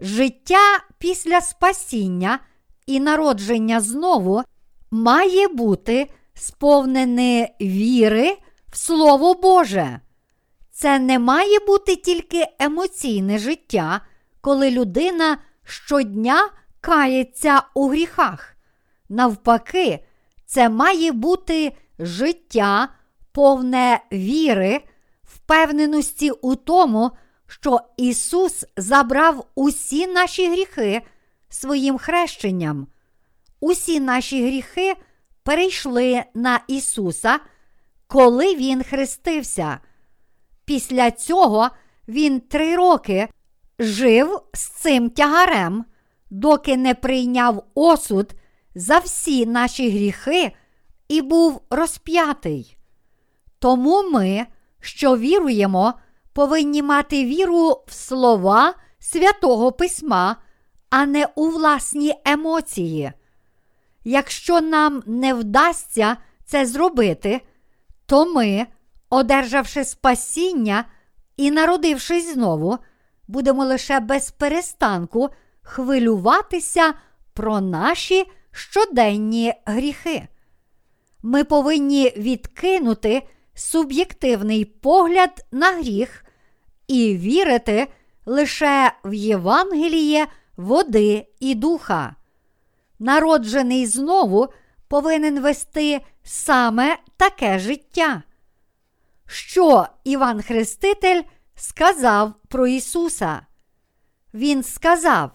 Життя після спасіння і народження знову має бути сповнене віри в Слово Боже. Це не має бути тільки емоційне життя, коли людина щодня кається у гріхах. Навпаки, це має бути життя, повне віри, впевненості у тому, що Ісус забрав усі наші гріхи своїм хрещенням. Усі наші гріхи перейшли на Ісуса, коли Він хрестився. Після цього Він три роки жив з цим тягарем, доки не прийняв осуд за всі наші гріхи і був розп'ятий. Тому ми, що віруємо, повинні мати віру в слова святого Письма, а не у власні емоції. Якщо нам не вдасться це зробити, то ми, одержавши спасіння і народившись знову, будемо лише без перестанку хвилюватися про наші щоденні гріхи. Ми повинні відкинути суб'єктивний погляд на гріх і вірити лише в Євангеліє води і духа. Народжений знову повинен вести саме таке життя. Що Іван Хреститель сказав про Ісуса? Він сказав: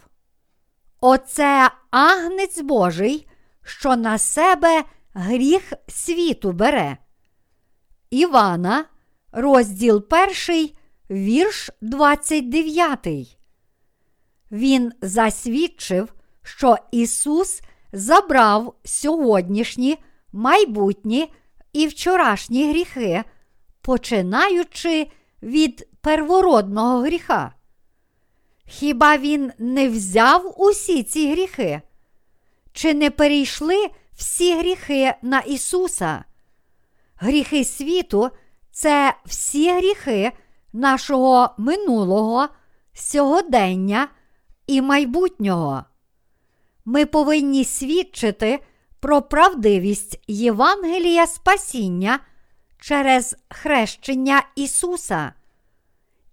Оце агнець Божий, що на себе гріх світу бере. Івана, розділ 1, вірш 29. Він засвідчив, що Ісус забрав сьогоднішні, майбутні і вчорашні гріхи, починаючи від первородного гріха. Хіба він не взяв усі ці гріхи? Чи не перейшли всі гріхи на Ісуса? Гріхи світу це всі гріхи нашого минулого, сьогодення і майбутнього. Ми повинні свідчити про правдивість Євангелія Спасіння через хрещення Ісуса.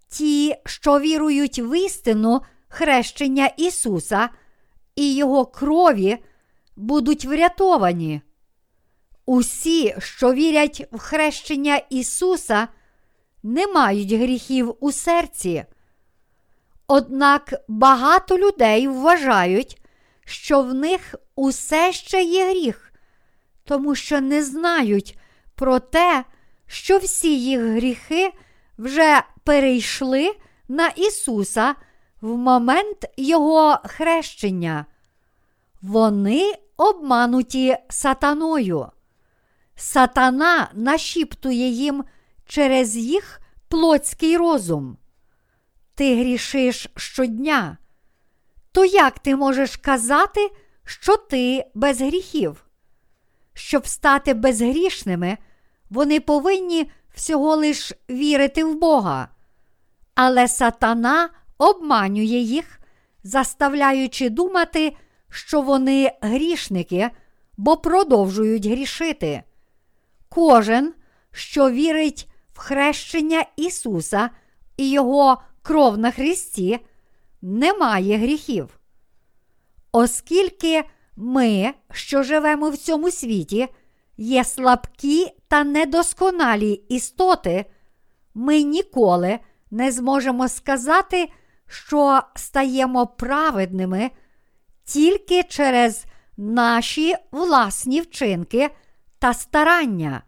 Ті, що вірують в істину хрещення Ісуса і Його крові, будуть врятовані. Усі, що вірять в хрещення Ісуса, не мають гріхів у серці. Однак багато людей вважають, що в них усе ще є гріх, тому що не знають про те, що всі їх гріхи вже перейшли на Ісуса в момент Його хрещення. Вони обмануті сатаною. Сатана нашіптує їм через їх плотський розум. Ти грішиш щодня. То як ти можеш казати, що ти без гріхів? Щоб стати безгрішними, вони повинні всього лиш вірити в Бога. Але сатана обманює їх, заставляючи думати, що вони грішники, бо продовжують грішити. Кожен, що вірить в хрещення Ісуса і Його кров на Христі, не має гріхів. Оскільки ми, що живемо в цьому світі, є слабкі та недосконалі істоти, ми ніколи не зможемо сказати, що стаємо праведними тільки через наші власні вчинки та старання.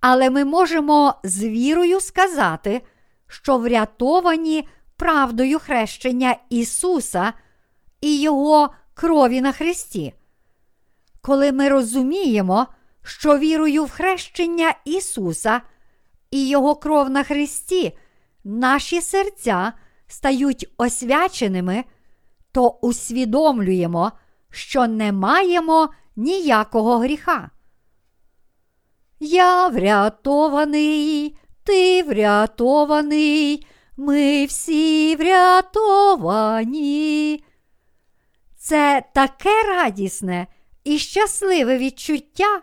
Але ми можемо з вірою сказати, що врятовані правдою хрещення Ісуса і Його крові на Христі. Коли ми розуміємо, що вірою в хрещення Ісуса і Його кров на Христі, наші серця стають освяченими, то усвідомлюємо, що не маємо ніякого гріха. Я врятований, ти врятований, ми всі врятовані. Це таке радісне і щасливе відчуття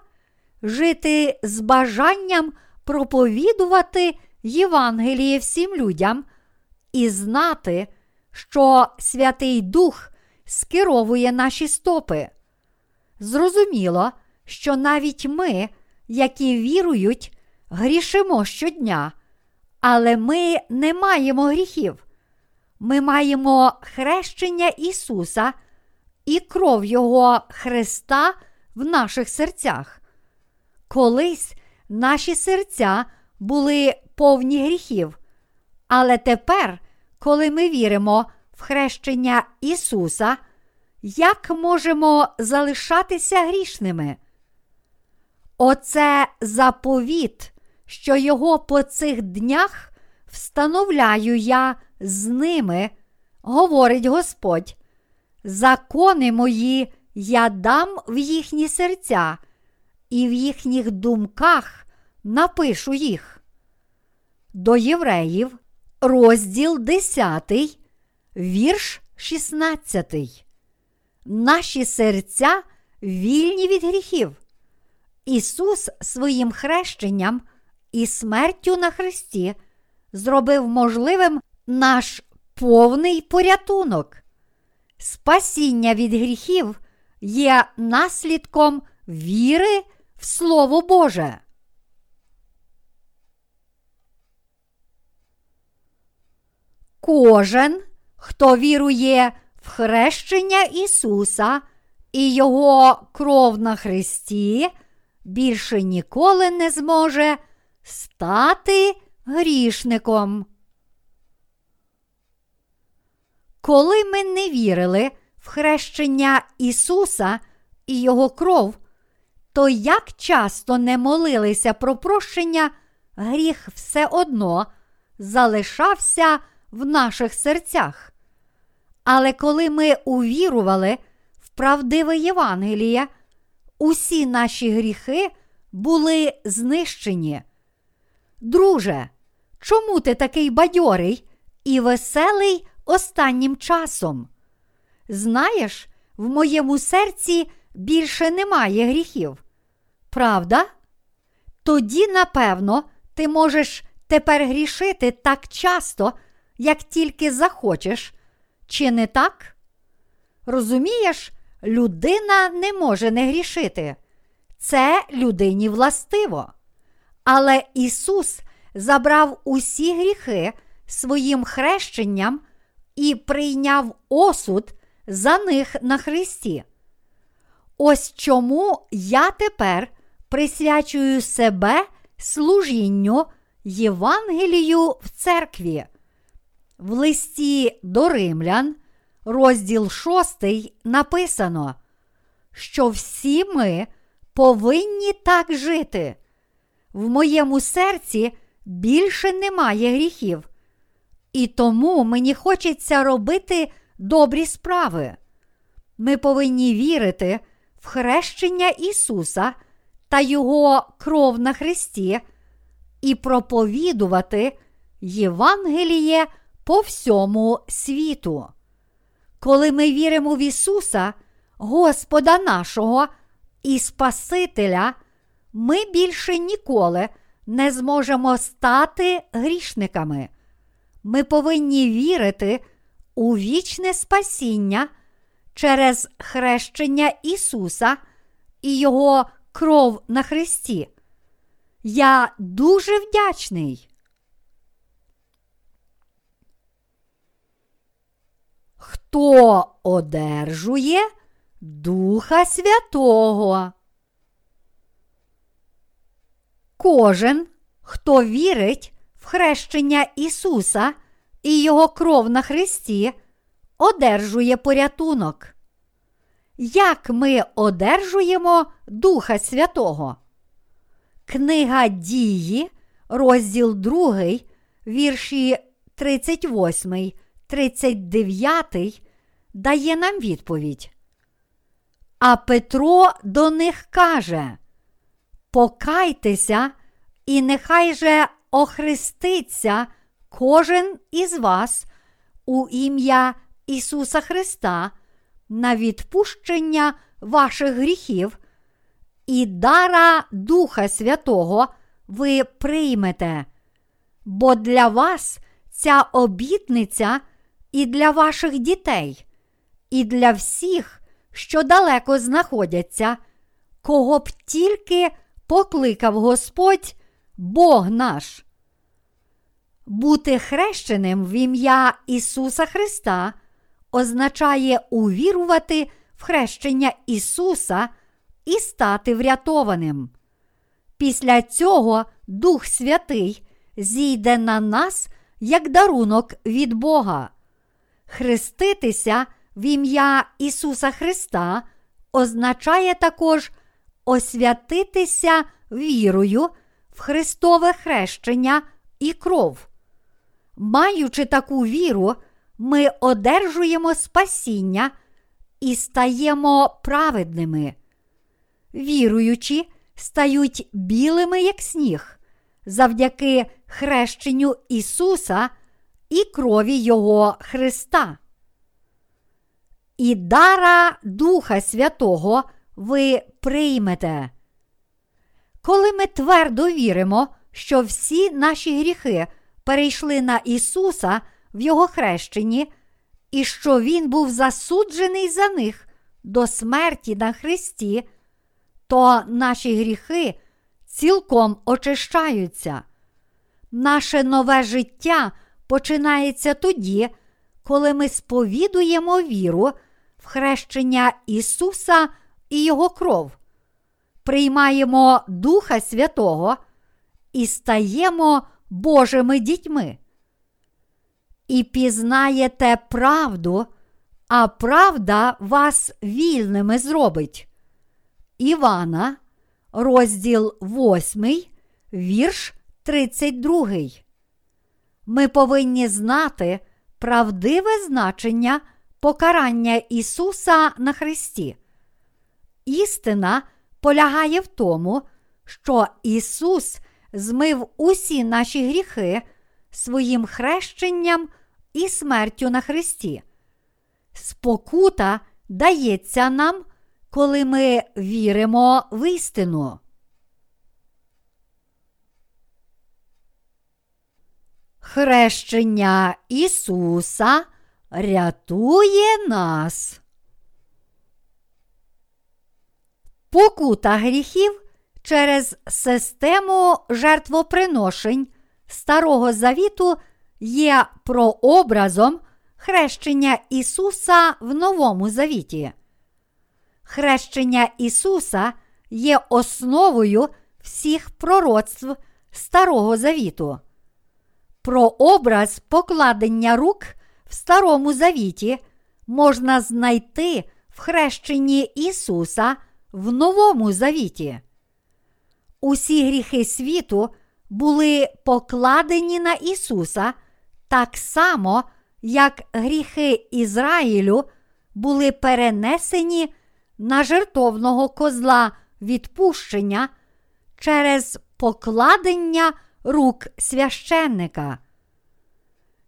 жити з бажанням проповідувати Євангеліє всім людям і знати, що Святий Дух скеровує наші стопи. Зрозуміло, що навіть ми, які вірують, грішимо щодня, але ми не маємо гріхів. Ми маємо хрещення Ісуса і кров Його Христа в наших серцях. Колись наші серця були повні гріхів, але тепер, коли ми віримо в хрещення Ісуса, як можемо залишатися грішними? Оце заповіт, що його по цих днях встановляю я з ними, говорить Господь. Закони мої я дам в їхні серця, і в їхніх думках напишу їх. До євреїв, розділ 10, вірш 16. Наші серця вільні від гріхів. Ісус своїм хрещенням і смертю на Христі зробив можливим наш повний порятунок. Спасіння від гріхів є наслідком віри в Слово Боже. Кожен, хто вірує в хрещення Ісуса і Його кров на Христі, більше ніколи не зможе стати грішником. Коли ми не вірили в хрещення Ісуса і Його кров, то як часто не молилися про прощення, гріх все одно залишався в наших серцях. Але коли ми увірували в правдиве Євангеліє, усі наші гріхи були знищені. Друже, чому ти такий бадьорий і веселий останнім часом? Знаєш, в моєму серці більше немає гріхів. Правда? Тоді, напевно, ти можеш тепер грішити так часто, як тільки захочеш, чи не так? Розумієш, людина не може не грішити. це людині властиво. Але Ісус забрав усі гріхи своїм хрещенням і прийняв осуд за них на Христі. Ось чому я тепер присвячую себе служінню Євангелію в церкві. В листі до римлян, розділ 6, написано, що всі ми повинні так жити. В моєму серці більше немає гріхів, і тому мені хочеться робити добрі справи. Ми повинні вірити в хрещення Ісуса та Його кров на Христі і проповідувати Євангеліє по всьому світу. Коли ми віримо в Ісуса, Господа нашого і Спасителя, ми більше ніколи не зможемо стати грішниками. Ми повинні вірити у вічне спасіння через хрещення Ісуса і Його кров на Христі. Я дуже вдячний. Хто одержує Духа Святого? Кожен, хто вірить в хрещення Ісуса і Його кров на Христі, одержує порятунок. Як ми одержуємо Духа Святого? Книга дії, розділ 2, вірші 38, 39, дає нам відповідь. А Петро до них каже: Покайтеся, і нехай же охреститься кожен із вас у ім'я Ісуса Христа на відпущення ваших гріхів, і дара Духа Святого ви приймете, бо для вас ця обітниця і для ваших дітей, і для всіх, що далеко знаходяться, кого б тільки покликав Господь Бог наш. Бути хрещеним в ім'я Ісуса Христа означає увірувати в хрещення Ісуса і стати врятованим. Після цього Дух Святий зійде на нас як дарунок від Бога. Хреститися в ім'я Ісуса Христа означає також освятитися вірою в Христове хрещення і кров. Маючи таку віру, ми одержуємо спасіння і стаємо праведними. Віруючі стають білими, як сніг, завдяки хрещенню Ісуса і крові Його Христа. І дара Духа Святого ви приймете. Коли ми твердо віримо, що всі наші гріхи перейшли на Ісуса в Його хрещенні, і що Він був засуджений за них до смерті на Христі, то наші гріхи цілком очищаються. Наше нове життя починається тоді, коли ми сповідуємо віру в хрещення Ісуса і Його кров, приймаємо Духа Святого і стаємо Божими дітьми. І пізнаєте правду, а правда вас вільними зробить. Івана, розділ 8, вірш 32. Ми повинні знати правдиве значення покарання Ісуса на Христі. Істина полягає в тому, що Ісус змив усі наші гріхи своїм хрещенням і смертю на Христі. Спокута дається нам, коли ми віримо в істину. Хрещення Ісуса рятує нас. Покута гріхів через систему жертвоприношень Старого Завіту є прообразом хрещення Ісуса в Новому Завіті. Хрещення Ісуса є основою всіх пророцтв Старого Завіту. Прообраз покладення рук в Старому Завіті можна знайти в хрещенні Ісуса в Новому Завіті. Усі гріхи світу були покладені на Ісуса так само, як гріхи Ізраїлю були перенесені на жертовного козла відпущення через покладення рук священника.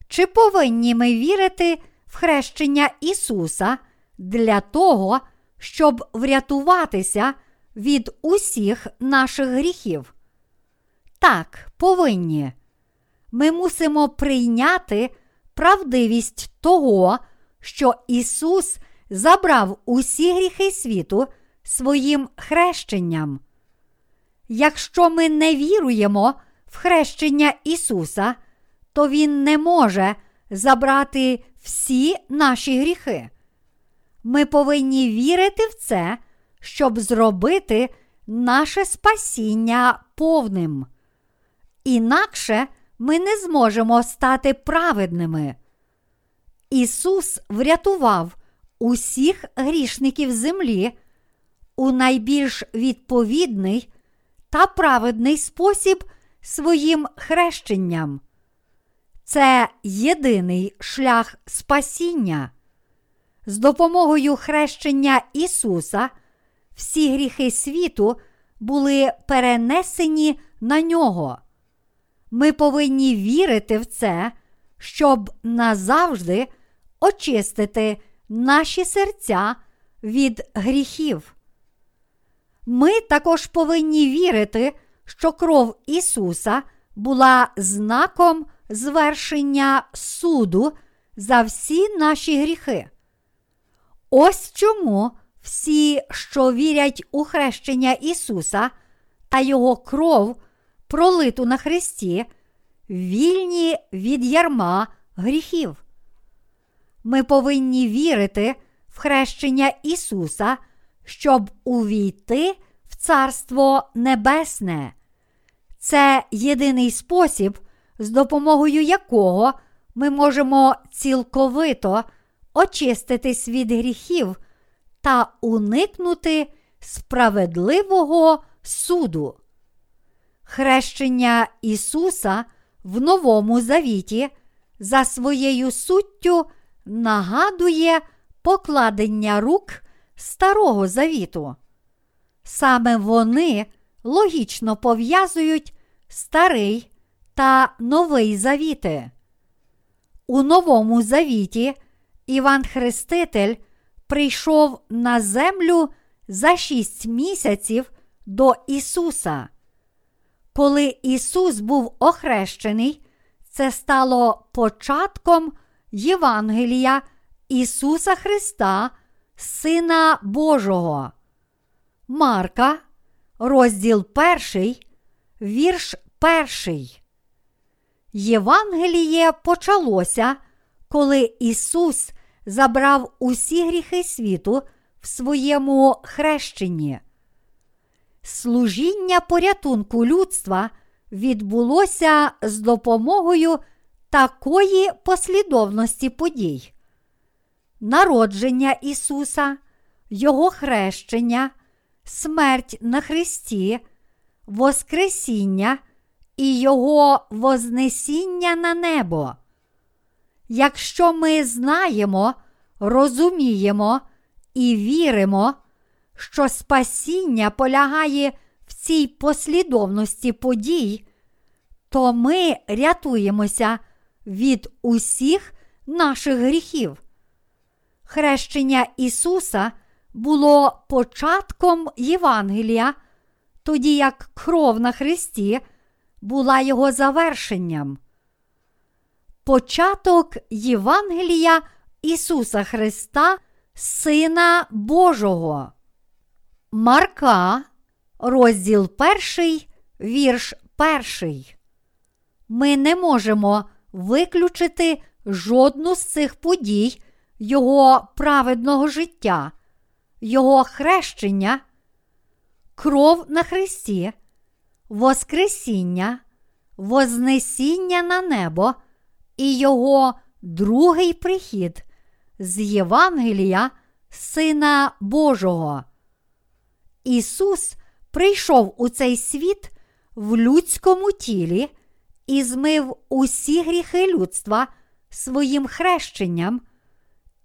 Чи повинні ми вірити в хрещення Ісуса для того, щоб врятуватися від усіх наших гріхів? Так, повинні. Ми мусимо прийняти правдивість того, що Ісус забрав усі гріхи світу своїм хрещенням. Якщо ми не віруємо в хрещення Ісуса, то Він не може забрати всі наші гріхи. Ми повинні вірити в це, щоб зробити наше спасіння повним. Інакше ми не зможемо стати праведними. Ісус врятував усіх грішників землі у найбільш відповідний та праведний спосіб своїм хрещенням. Це єдиний шлях спасіння. З допомогою хрещення Ісуса всі гріхи світу були перенесені на нього. Ми повинні вірити в це, щоб назавжди очистити наші серця від гріхів. Ми також повинні вірити, що кров Ісуса була знаком звершення суду за всі наші гріхи. Ось чому всі, що вірять у хрещення Ісуса та Його кров, пролиту на Христі, вільні від ярма гріхів. Ми повинні вірити в хрещення Ісуса, щоб увійти в Царство Небесне. Це єдиний спосіб, з допомогою якого ми можемо цілковито очиститись від гріхів та уникнути справедливого суду. Хрещення Ісуса в Новому Завіті за своєю суттю нагадує покладення рук Старого Завіту. Саме вони логічно пов'язують старий та новий завіти. У Новому Завіті Іван Хреститель прийшов на землю за шість місяців до Ісуса. Коли Ісус був охрещений, це стало початком Євангелія Ісуса Христа, Сина Божого. Марка, розділ перший, вірш перший. Євангеліє почалося, коли Ісус забрав усі гріхи світу в своєму хрещенні. Служіння порятунку людства відбулося з допомогою такої послідовності подій. Народження Ісуса, Його хрещення, смерть на Христі, Воскресіння і Його Вознесіння на небо. Якщо ми знаємо, розуміємо і віримо, що спасіння полягає в цій послідовності подій, то ми рятуємося від усіх наших гріхів. Хрещення Ісуса було початком Євангелія, тоді як кров на Христі була його завершенням. Початок Євангелія Ісуса Христа, Сина Божого. Марка, розділ перший, вірш перший. Ми не можемо виключити жодну з цих подій Його праведного життя, Його хрещення, кров на Христі, Воскресіння, Вознесіння на небо і Його другий прихід з Євангелія Сина Божого. Ісус прийшов у цей світ в людському тілі і змив усі гріхи людства своїм хрещенням,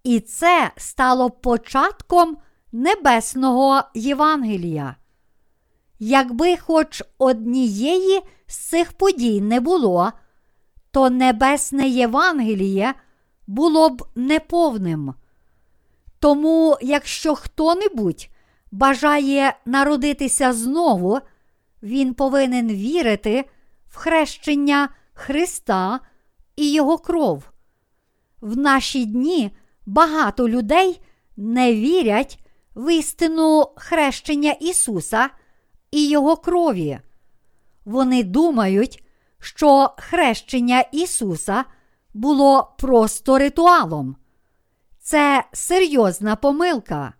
і це стало початком небесного Євангелія. Якби хоч однієї з цих подій не було, то небесне Євангеліє було б неповним. Тому, якщо хто-небудь бажає народитися знову, він повинен вірити в хрещення Христа і Його кров. В наші дні багато людей не вірять в істину хрещення Ісуса і Його крові. Вони думають, що хрещення Ісуса було просто ритуалом. Це серйозна помилка.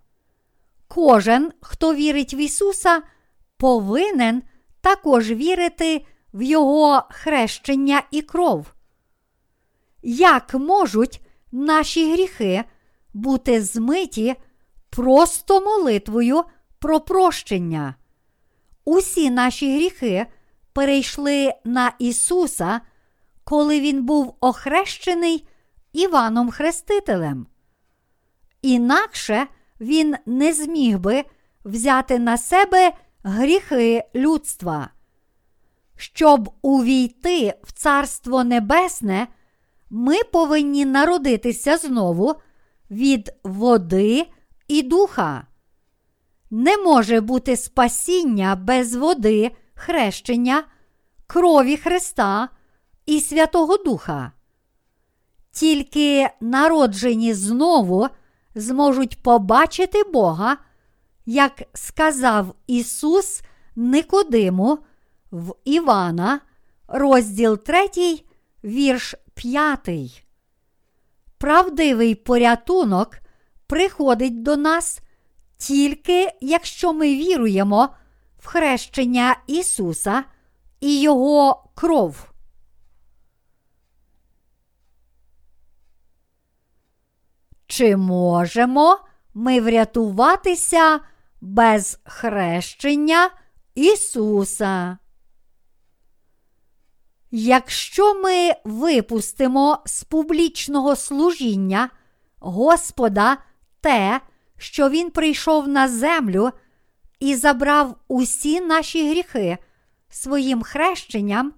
Кожен, хто вірить в Ісуса, повинен також вірити в Його хрещення і кров. Як можуть наші гріхи бути змиті просто молитвою про прощення? Усі наші гріхи перейшли на Ісуса, коли Він був охрещений Іваном Хрестителем. Інакше Він не зміг би взяти на себе гріхи людства. Щоб увійти в Царство Небесне, ми повинні народитися знову від води і духа. Не може бути спасіння без води, хрещення, крові Христа і Святого Духа. Тільки народжені знову зможуть побачити Бога, як сказав Ісус Никодиму в Івана, розділ 3, вірш 5. Правдивий порятунок приходить до нас тільки якщо ми віруємо в хрещення Ісуса і Його кров. Чи можемо ми врятуватися без хрещення Ісуса? Якщо ми випустимо з публічного служіння Господа те, що Він прийшов на землю і забрав усі наші гріхи своїм хрещенням,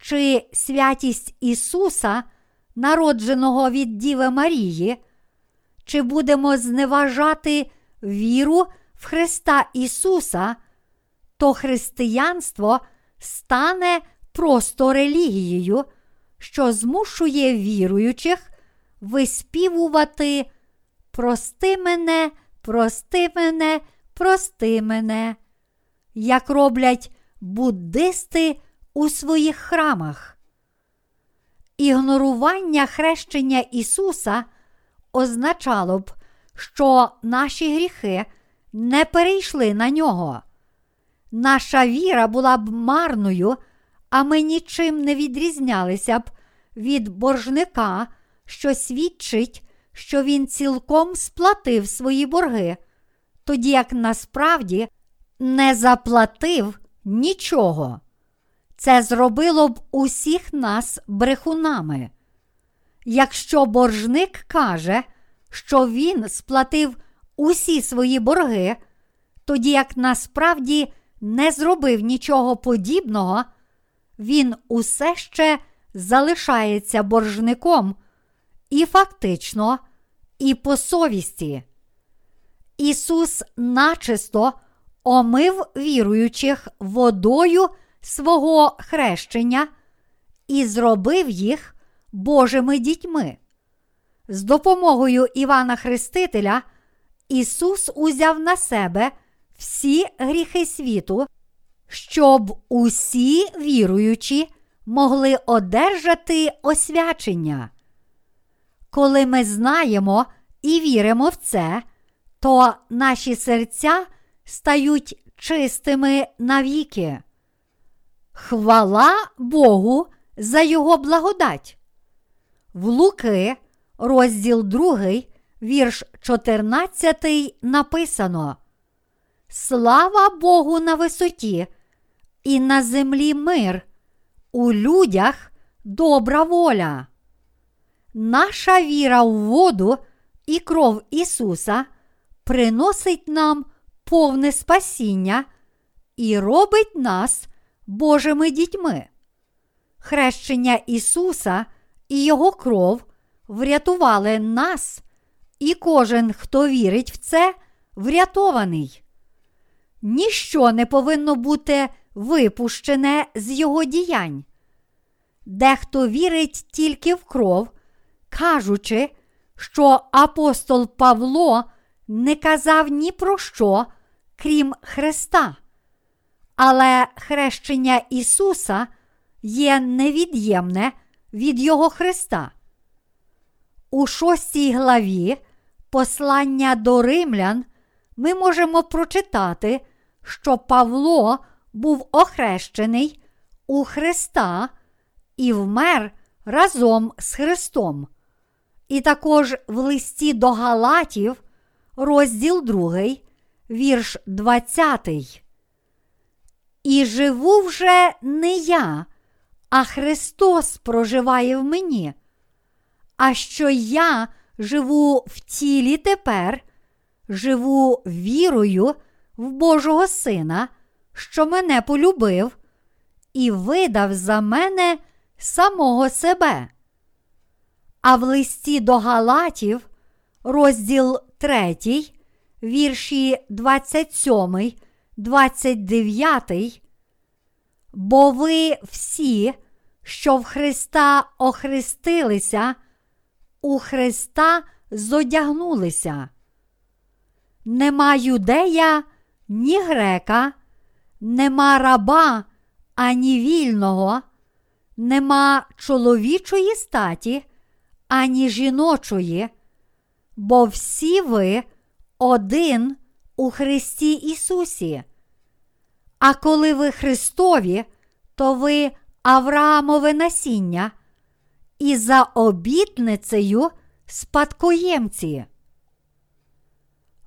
чи святість Ісуса, народженого від Діви Марії, чи будемо зневажати віру в Христа Ісуса, то християнство стане просто релігією, що змушує віруючих виспівувати Прости мене, прости мене, прости мене, як роблять буддисти у своїх храмах. Ігнорування хрещення Ісуса означало б, що наші гріхи не перейшли на нього. Наша віра була б марною, а ми нічим не відрізнялися б від боржника, що свідчить, що він цілком сплатив свої борги, тоді як насправді не заплатив нічого. Це зробило б усіх нас брехунами. Якщо боржник каже, що він сплатив усі свої борги, тоді як насправді не зробив нічого подібного, він усе ще залишається боржником і фактично, і по совісті. Ісус начисто омив віруючих водою свого хрещення і зробив їх Божими дітьми. З допомогою Івана Хрестителя Ісус узяв на себе всі гріхи світу, щоб усі віруючі могли одержати освячення. Коли ми знаємо і віримо в це, то наші серця стають чистими навіки. Хвала Богу за Його благодать. В Луки, розділ 2, вірш 14 написано: Слава Богу на висоті, і на землі мир, у людях добра воля. Наша віра в воду і кров Ісуса приносить нам повне спасіння і робить нас Божими дітьми. Хрещення Ісуса і Його кров врятували нас, і кожен, хто вірить в це, врятований. Ніщо не повинно бути випущене з його діянь. Дехто вірить тільки в кров, кажучи, що апостол Павло не казав ні про що, крім Христа. Але хрещення Ісуса є невід'ємне від Його Христа. У шостій главі послання до римлян ми можемо прочитати, що Павло був охрещений у Христа і вмер разом з Христом. І також в листі до Галатів, розділ 2, вірш 20. І живу вже не я, а Христос проживає в мені. А що я живу в тілі тепер, живу вірою в Божого Сина, що мене полюбив, і видав за мене самого себе. А в листі до Галатів, розділ 3, вірші 27, 29, бо ви всі, що в Христа охрестилися, у Христа зодягнулися. Нема юдея, ні грека, нема раба, ані вільного, нема чоловічої статі, ані жіночої, бо всі ви один у Христі Ісусі. А коли ви Христові, то ви Авраамове насіння і за обітницею спадкоємці.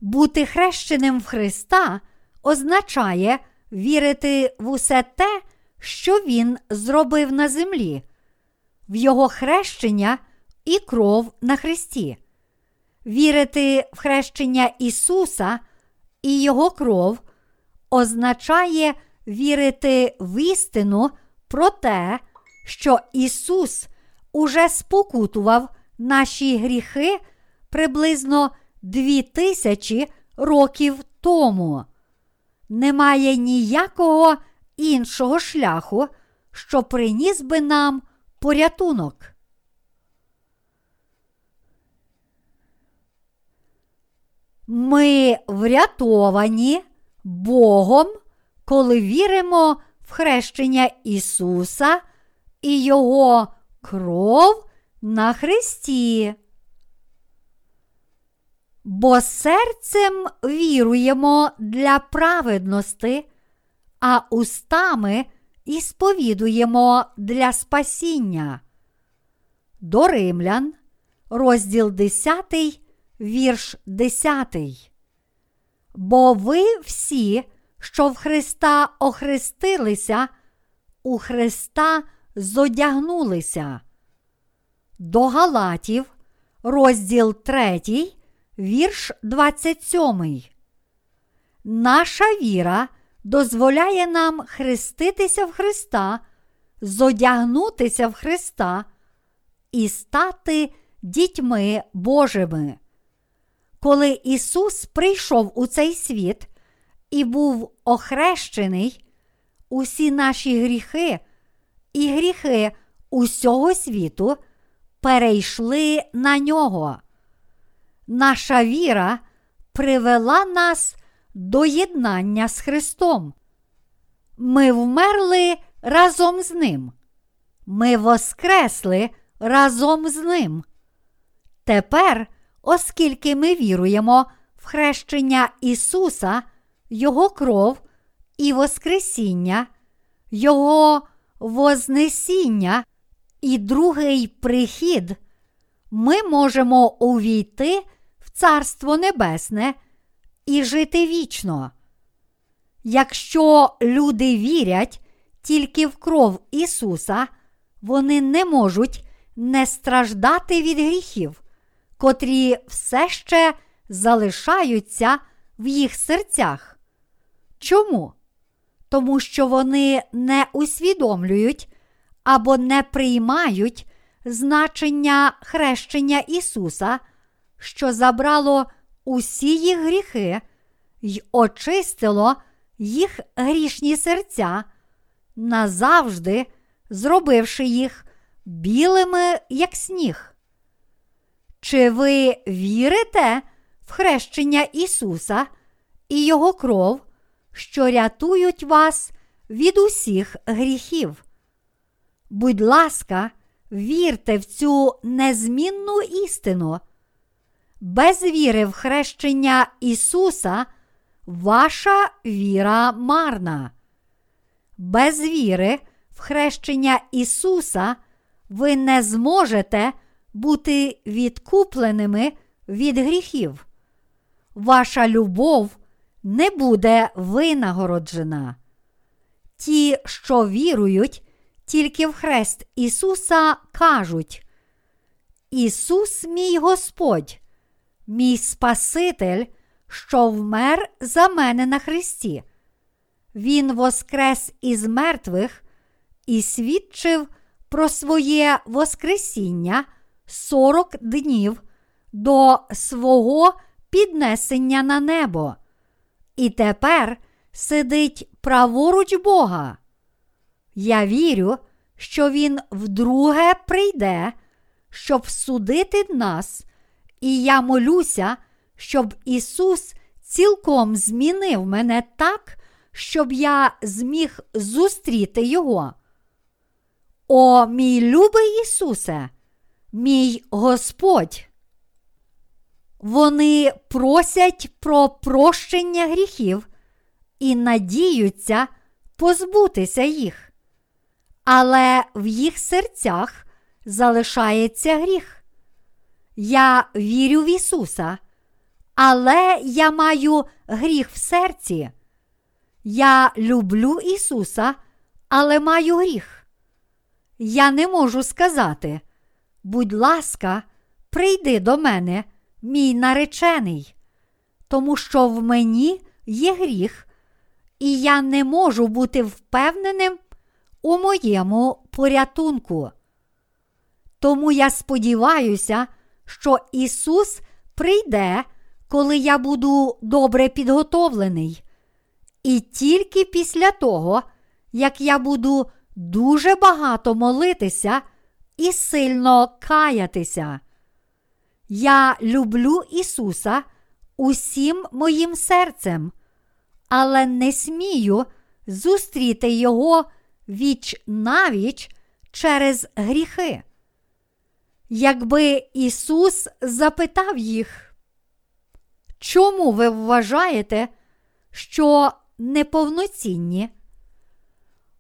Бути хрещеним в Христа означає вірити в усе те, що Він зробив на землі, в Його хрещення і кров на Христі, вірити в хрещення Ісуса і Його кров означає вірити в істину про те, що Ісус уже спокутував наші гріхи приблизно дві тисячі років тому. Немає ніякого іншого шляху, що приніс би нам порятунок. Ми врятовані Богом, коли віримо в хрещення Ісуса і Його кров на Христі. Бо серцем віруємо для праведності, а устами і сповідуємо для спасіння. До Римлян, розділ 10, вірш 10. Бо ви всі, що в Христа охрестилися, у Христа зодягнулися. До Галатів, розділ 3, вірш 27. Наша віра дозволяє нам хреститися в Христа, зодягнутися в Христа і стати дітьми Божими. Коли Ісус прийшов у цей світ і був охрещений, усі наші гріхи і гріхи усього світу перейшли на нього. Наша віра привела нас до єднання з Христом. Ми вмерли разом з Ним. Ми воскресли разом з Ним. Тепер, оскільки ми віруємо в хрещення Ісуса, Його кров і Воскресіння, Його Вознесіння і другий прихід, ми можемо увійти в Царство Небесне і жити вічно. Якщо люди вірять тільки в кров Ісуса, вони не можуть не страждати від гріхів, котрі все ще залишаються в їх серцях. Чому? Тому що вони не усвідомлюють або не приймають значення хрещення Ісуса, що забрало усі їх гріхи й очистило їх грішні серця, назавжди зробивши їх білими, як сніг. Чи ви вірите в хрещення Ісуса і Його кров, що рятують вас від усіх гріхів? Будь ласка, вірте в цю незмінну істину. Без віри в хрещення Ісуса ваша віра марна. Без віри в хрещення Ісуса ви не зможете бути відкупленими від гріхів. Ваша любов не буде винагороджена. Ті, що вірують тільки в хрест Ісуса, кажуть: Ісус, мій Господь, мій Спаситель, що вмер за мене на Христі. Він воскрес із мертвих і свідчив про своє Воскресіння 40 днів до свого піднесення на небо. І тепер сидить праворуч Бога. Я вірю, що Він вдруге прийде, щоб судити нас, і я молюся, щоб Ісус цілком змінив мене так, щоб я зміг зустріти Його. О, мій любий Ісусе, мій Господь. Вони просять про прощення гріхів і надіються позбутися їх. Але в їх серцях залишається гріх. Я вірю в Ісуса, але я маю гріх в серці. Я люблю Ісуса, але маю гріх. Я не можу сказати, будь ласка, прийди до мене, мій наречений, тому що в мені є гріх, і я не можу бути впевненим у моєму порятунку. Тому я сподіваюся, що Ісус прийде, коли я буду добре підготовлений. І тільки після того, як я буду дуже багато молитися і сильно каятися. Я люблю Ісуса усім моїм серцем, але не смію зустріти Його віч навіч через гріхи. Якби Ісус запитав їх, чому ви вважаєте, що неповноцінні?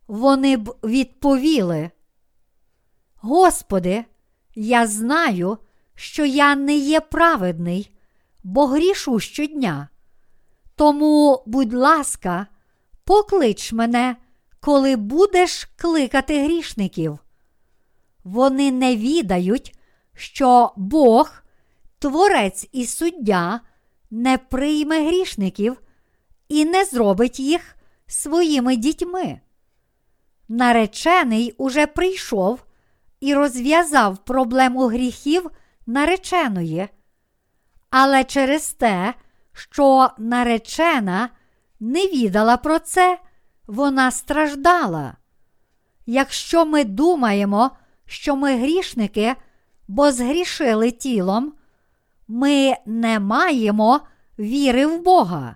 Вони б відповіли, Господи, я знаю, що я не є праведний, бо грішу щодня. Тому, будь ласка, поклич мене, коли будеш кликати грішників. Вони не відають, що Бог, Творець і суддя, не прийме грішників і не зробить їх своїми дітьми. Наречений уже прийшов і розв'язав проблему гріхів нареченої. Але через те, що наречена не відала про це, вона страждала. Якщо ми думаємо, що ми грішники, бо згрішили тілом, ми не маємо віри в Бога.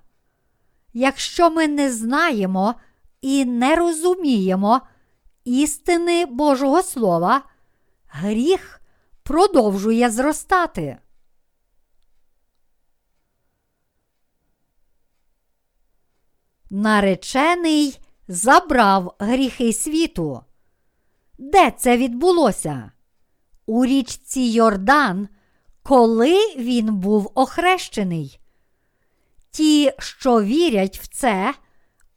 якщо ми не знаємо і не розуміємо істини Божого Слова, гріх продовжує зростати. Наречений забрав гріхи світу. Де це відбулося? У річці Йордан, коли він був охрещений. Ті, що вірять в це,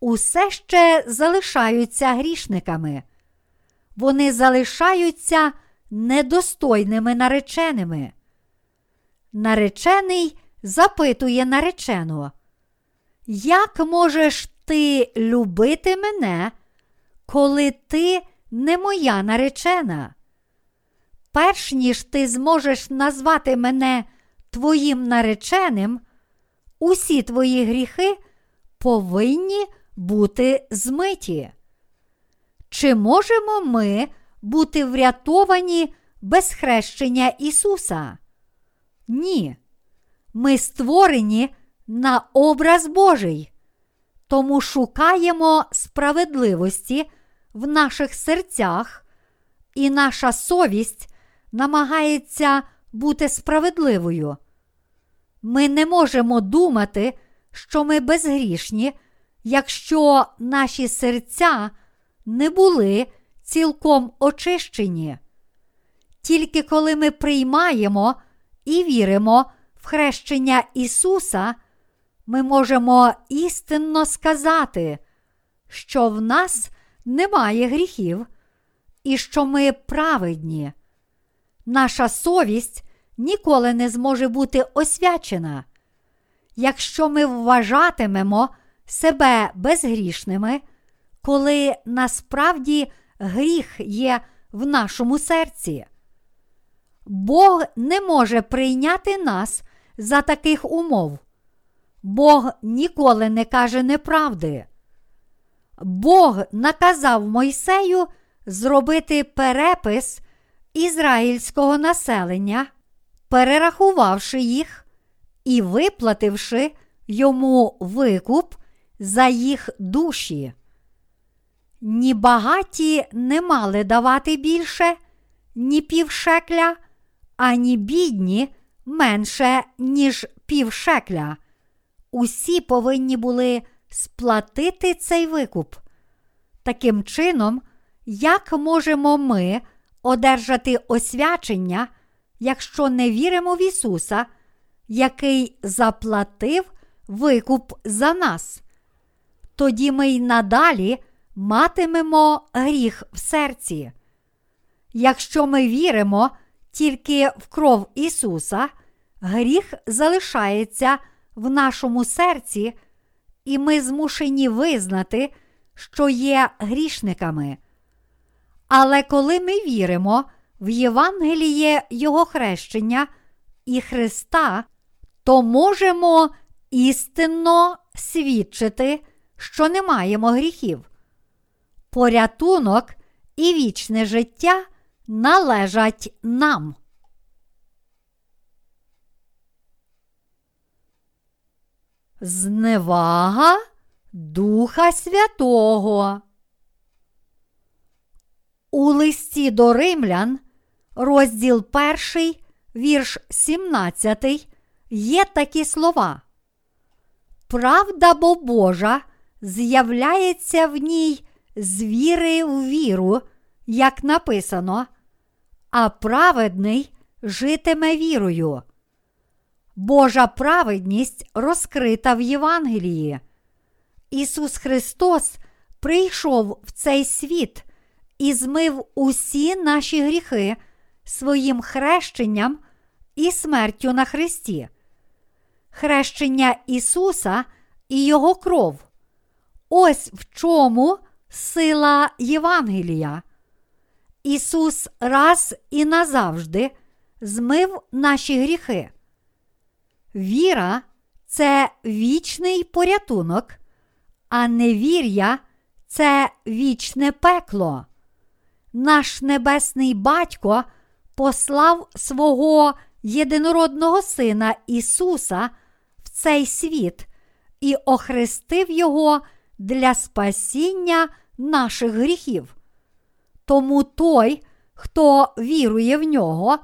усе ще залишаються грішниками. Вони залишаються недостойними нареченими. Наречений запитує наречену, як можеш ти любити мене, коли ти не моя наречена? Перш ніж ти зможеш назвати мене твоїм нареченим, усі твої гріхи повинні бути змиті. Чи можемо ми бути врятовані без хрещення Ісуса? Ні. Ми створені на образ Божий, тому шукаємо справедливості в наших серцях, і наша совість намагається бути справедливою. Ми не можемо думати, що ми безгрішні, якщо наші серця не були цілком очищені. Тільки коли ми приймаємо і віримо в хрещення Ісуса, ми можемо істинно сказати, що в нас немає гріхів і що ми праведні. Наша совість ніколи не зможе бути освячена. Якщо ми вважатимемо себе безгрішними, коли насправді гріх є в нашому серці. Бог не може прийняти нас за таких умов. Бог ніколи не каже неправди. Бог наказав Мойсею зробити перепис ізраїльського населення, перерахувавши їх і виплативши йому викуп за їх душі. Ні багаті не мали давати більше, ні півшекля, ані бідні менше, ніж півшекля. Усі повинні були сплатити цей викуп. Таким чином, як можемо ми одержати освячення, якщо не віримо в Ісуса, який заплатив викуп за нас? Тоді ми й надалі матимемо гріх в серці. Якщо ми віримо тільки в кров Ісуса, гріх залишається в нашому серці, і ми змушені визнати, що є грішниками. Але коли ми віримо в Євангеліє Його хрещення і Христа, то можемо істинно свідчити, що не маємо гріхів. Порятунок і вічне життя належать нам. Зневага Духа Святого. У листі до римлян, розділ 1, вірш 17, є такі слова. Правда бо Божа з'являється в ній з віри в віру, як написано, а праведний житиме вірою. Божа праведність розкрита в Євангелії. Ісус Христос прийшов в цей світ і змив усі наші гріхи своїм хрещенням і смертю на Христі. Хрещення Ісуса і Його кров. Ось в чому сила Євангелія. Ісус раз і назавжди змив наші гріхи. Віра це вічний порятунок, а невір'я це вічне пекло. Наш небесний батько послав свого єдинородного Сина Ісуса в цей світ і охрестив Його для спасіння наших гріхів. Тому той, хто вірує в нього,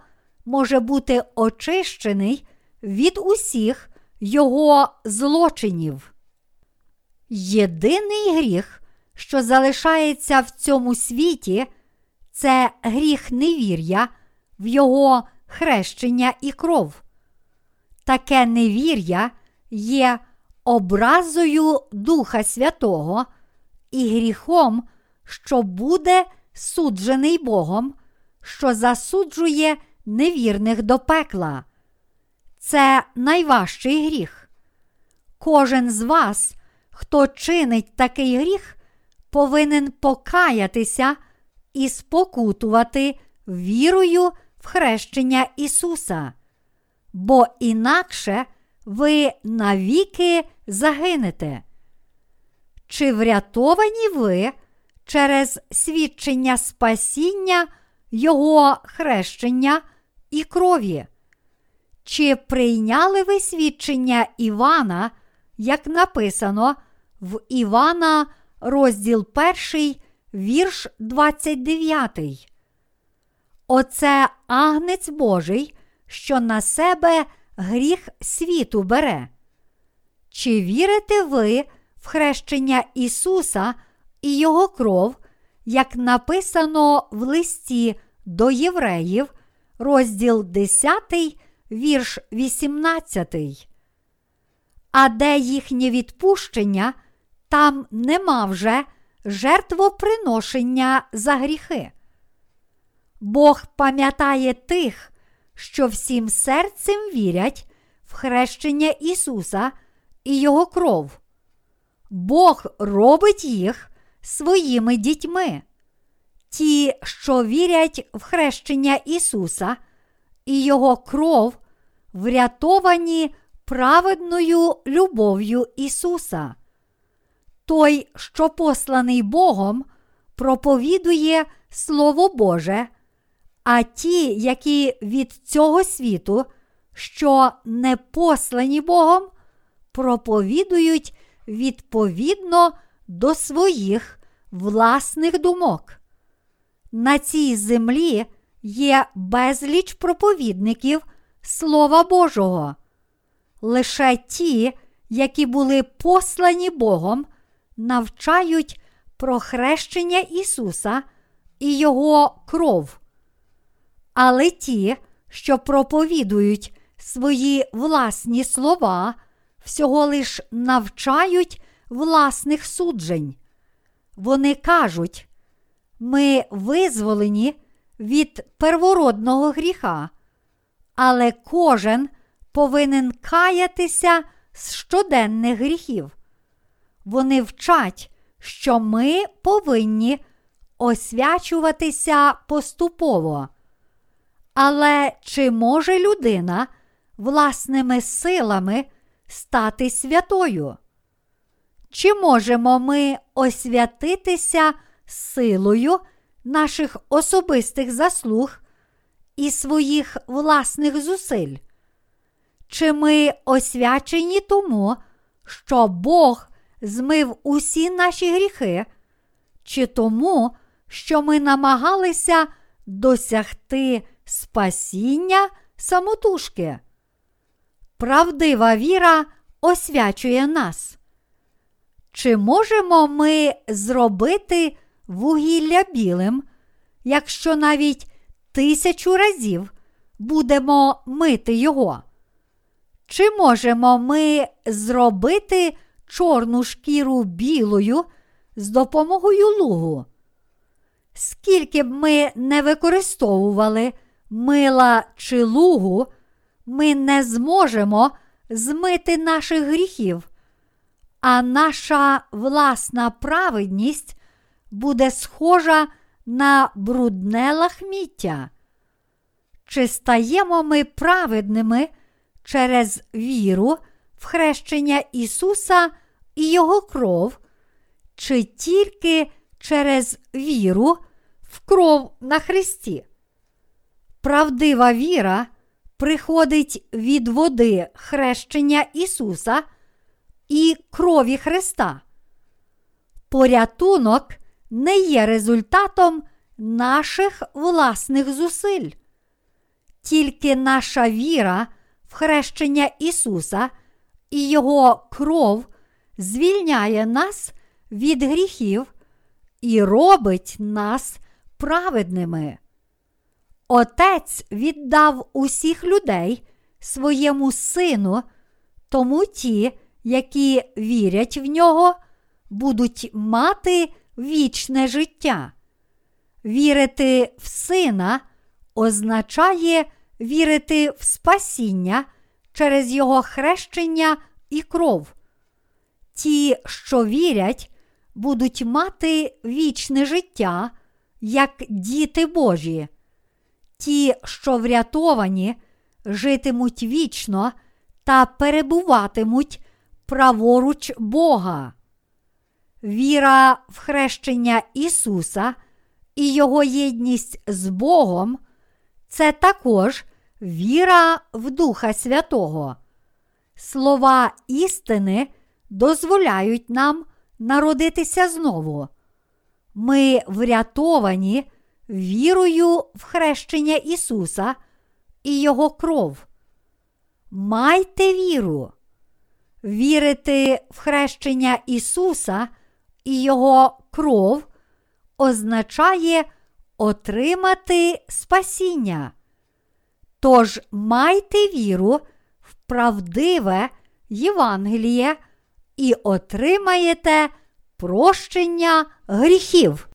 може бути очищений від усіх його злочинів. Єдиний гріх, що залишається в цьому світі, це гріх невір'я в його хрещення і кров. Таке невір'я є образою Духа Святого і гріхом, що буде суджений Богом, що засуджує невірних до пекла. Це найважчий гріх. Кожен з вас, хто чинить такий гріх, повинен покаятися і спокутувати вірою в хрещення Ісуса, бо інакше ви навіки загинете. Чи врятовані ви через свідчення спасіння Його хрещення і крові? Чи прийняли ви свідчення Івана, як написано в Івана, розділ 1, вірш 29? Оце агнець Божий, що на себе гріх світу бере. Чи вірите ви в хрещення Ісуса і Його кров, як написано в листі до євреїв, розділ 10, вірш 18? А де їхнє відпущення, там нема вже жертвоприношення за гріхи. Бог пам'ятає тих, що всім серцем вірять в хрещення Ісуса і Його кров. Бог робить їх своїми дітьми. Ті, що вірять в хрещення Ісуса і Його кров, врятовані праведною любов'ю Ісуса. Той, що посланий Богом, проповідує Слово Боже, а ті, які від цього світу, що не послані Богом, проповідують відповідно до своїх власних думок. На цій землі є безліч проповідників Слова Божого. Лише ті, які були послані Богом, навчають про хрещення Ісуса і Його кров. Але ті, що проповідують свої власні слова, всього лиш навчають власних суджень. Вони кажуть, ми визволені від первородного гріха, але кожен повинен каятися з щоденних гріхів. Вони вчать, що ми повинні освячуватися поступово. Але чи може людина власними силами стати святою? Чи можемо ми освятитися силою наших особистих заслуг і своїх власних зусиль? Чи ми освячені тому, що Бог змив усі наші гріхи, чи тому, що ми намагалися досягти спасіння самотужки? Правдива віра освячує нас. Чи можемо ми зробити вугілля білим, якщо навіть тисячу разів будемо мити його? Чи можемо ми зробити чорну шкіру білою з допомогою лугу? Скільки б ми не використовували мила чи лугу, ми не зможемо змити наших гріхів, а наша власна праведність буде схожа на брудне лахміття. Чи стаємо ми праведними через віру в хрещення Ісуса і Його кров, чи тільки через віру в кров на Христі? Правдива віра приходить від води хрещення Ісуса і крові Христа. Порятунок не є результатом наших власних зусиль. Тільки наша віра в хрещення Ісуса і Його кров звільняє нас від гріхів і робить нас праведними. Отець віддав усіх людей своєму сину, тому ті, які вірять в нього, будуть мати вічне життя. Вірити в сина означає вірити в спасіння через його хрещення і кров. Ті, що вірять, будуть мати вічне життя, як діти Божі. Ті, що врятовані, житимуть вічно та перебуватимуть праворуч Бога. Віра в хрещення Ісуса і Його єдність з Богом це також віра в Духа Святого. Слова істини дозволяють нам народитися знову. Ми врятовані вірою в хрещення Ісуса і Його кров. Майте віру. Вірити в хрещення Ісуса і Його кров означає отримати спасіння. Тож майте віру в правдиве Євангеліє і отримаєте прощення гріхів.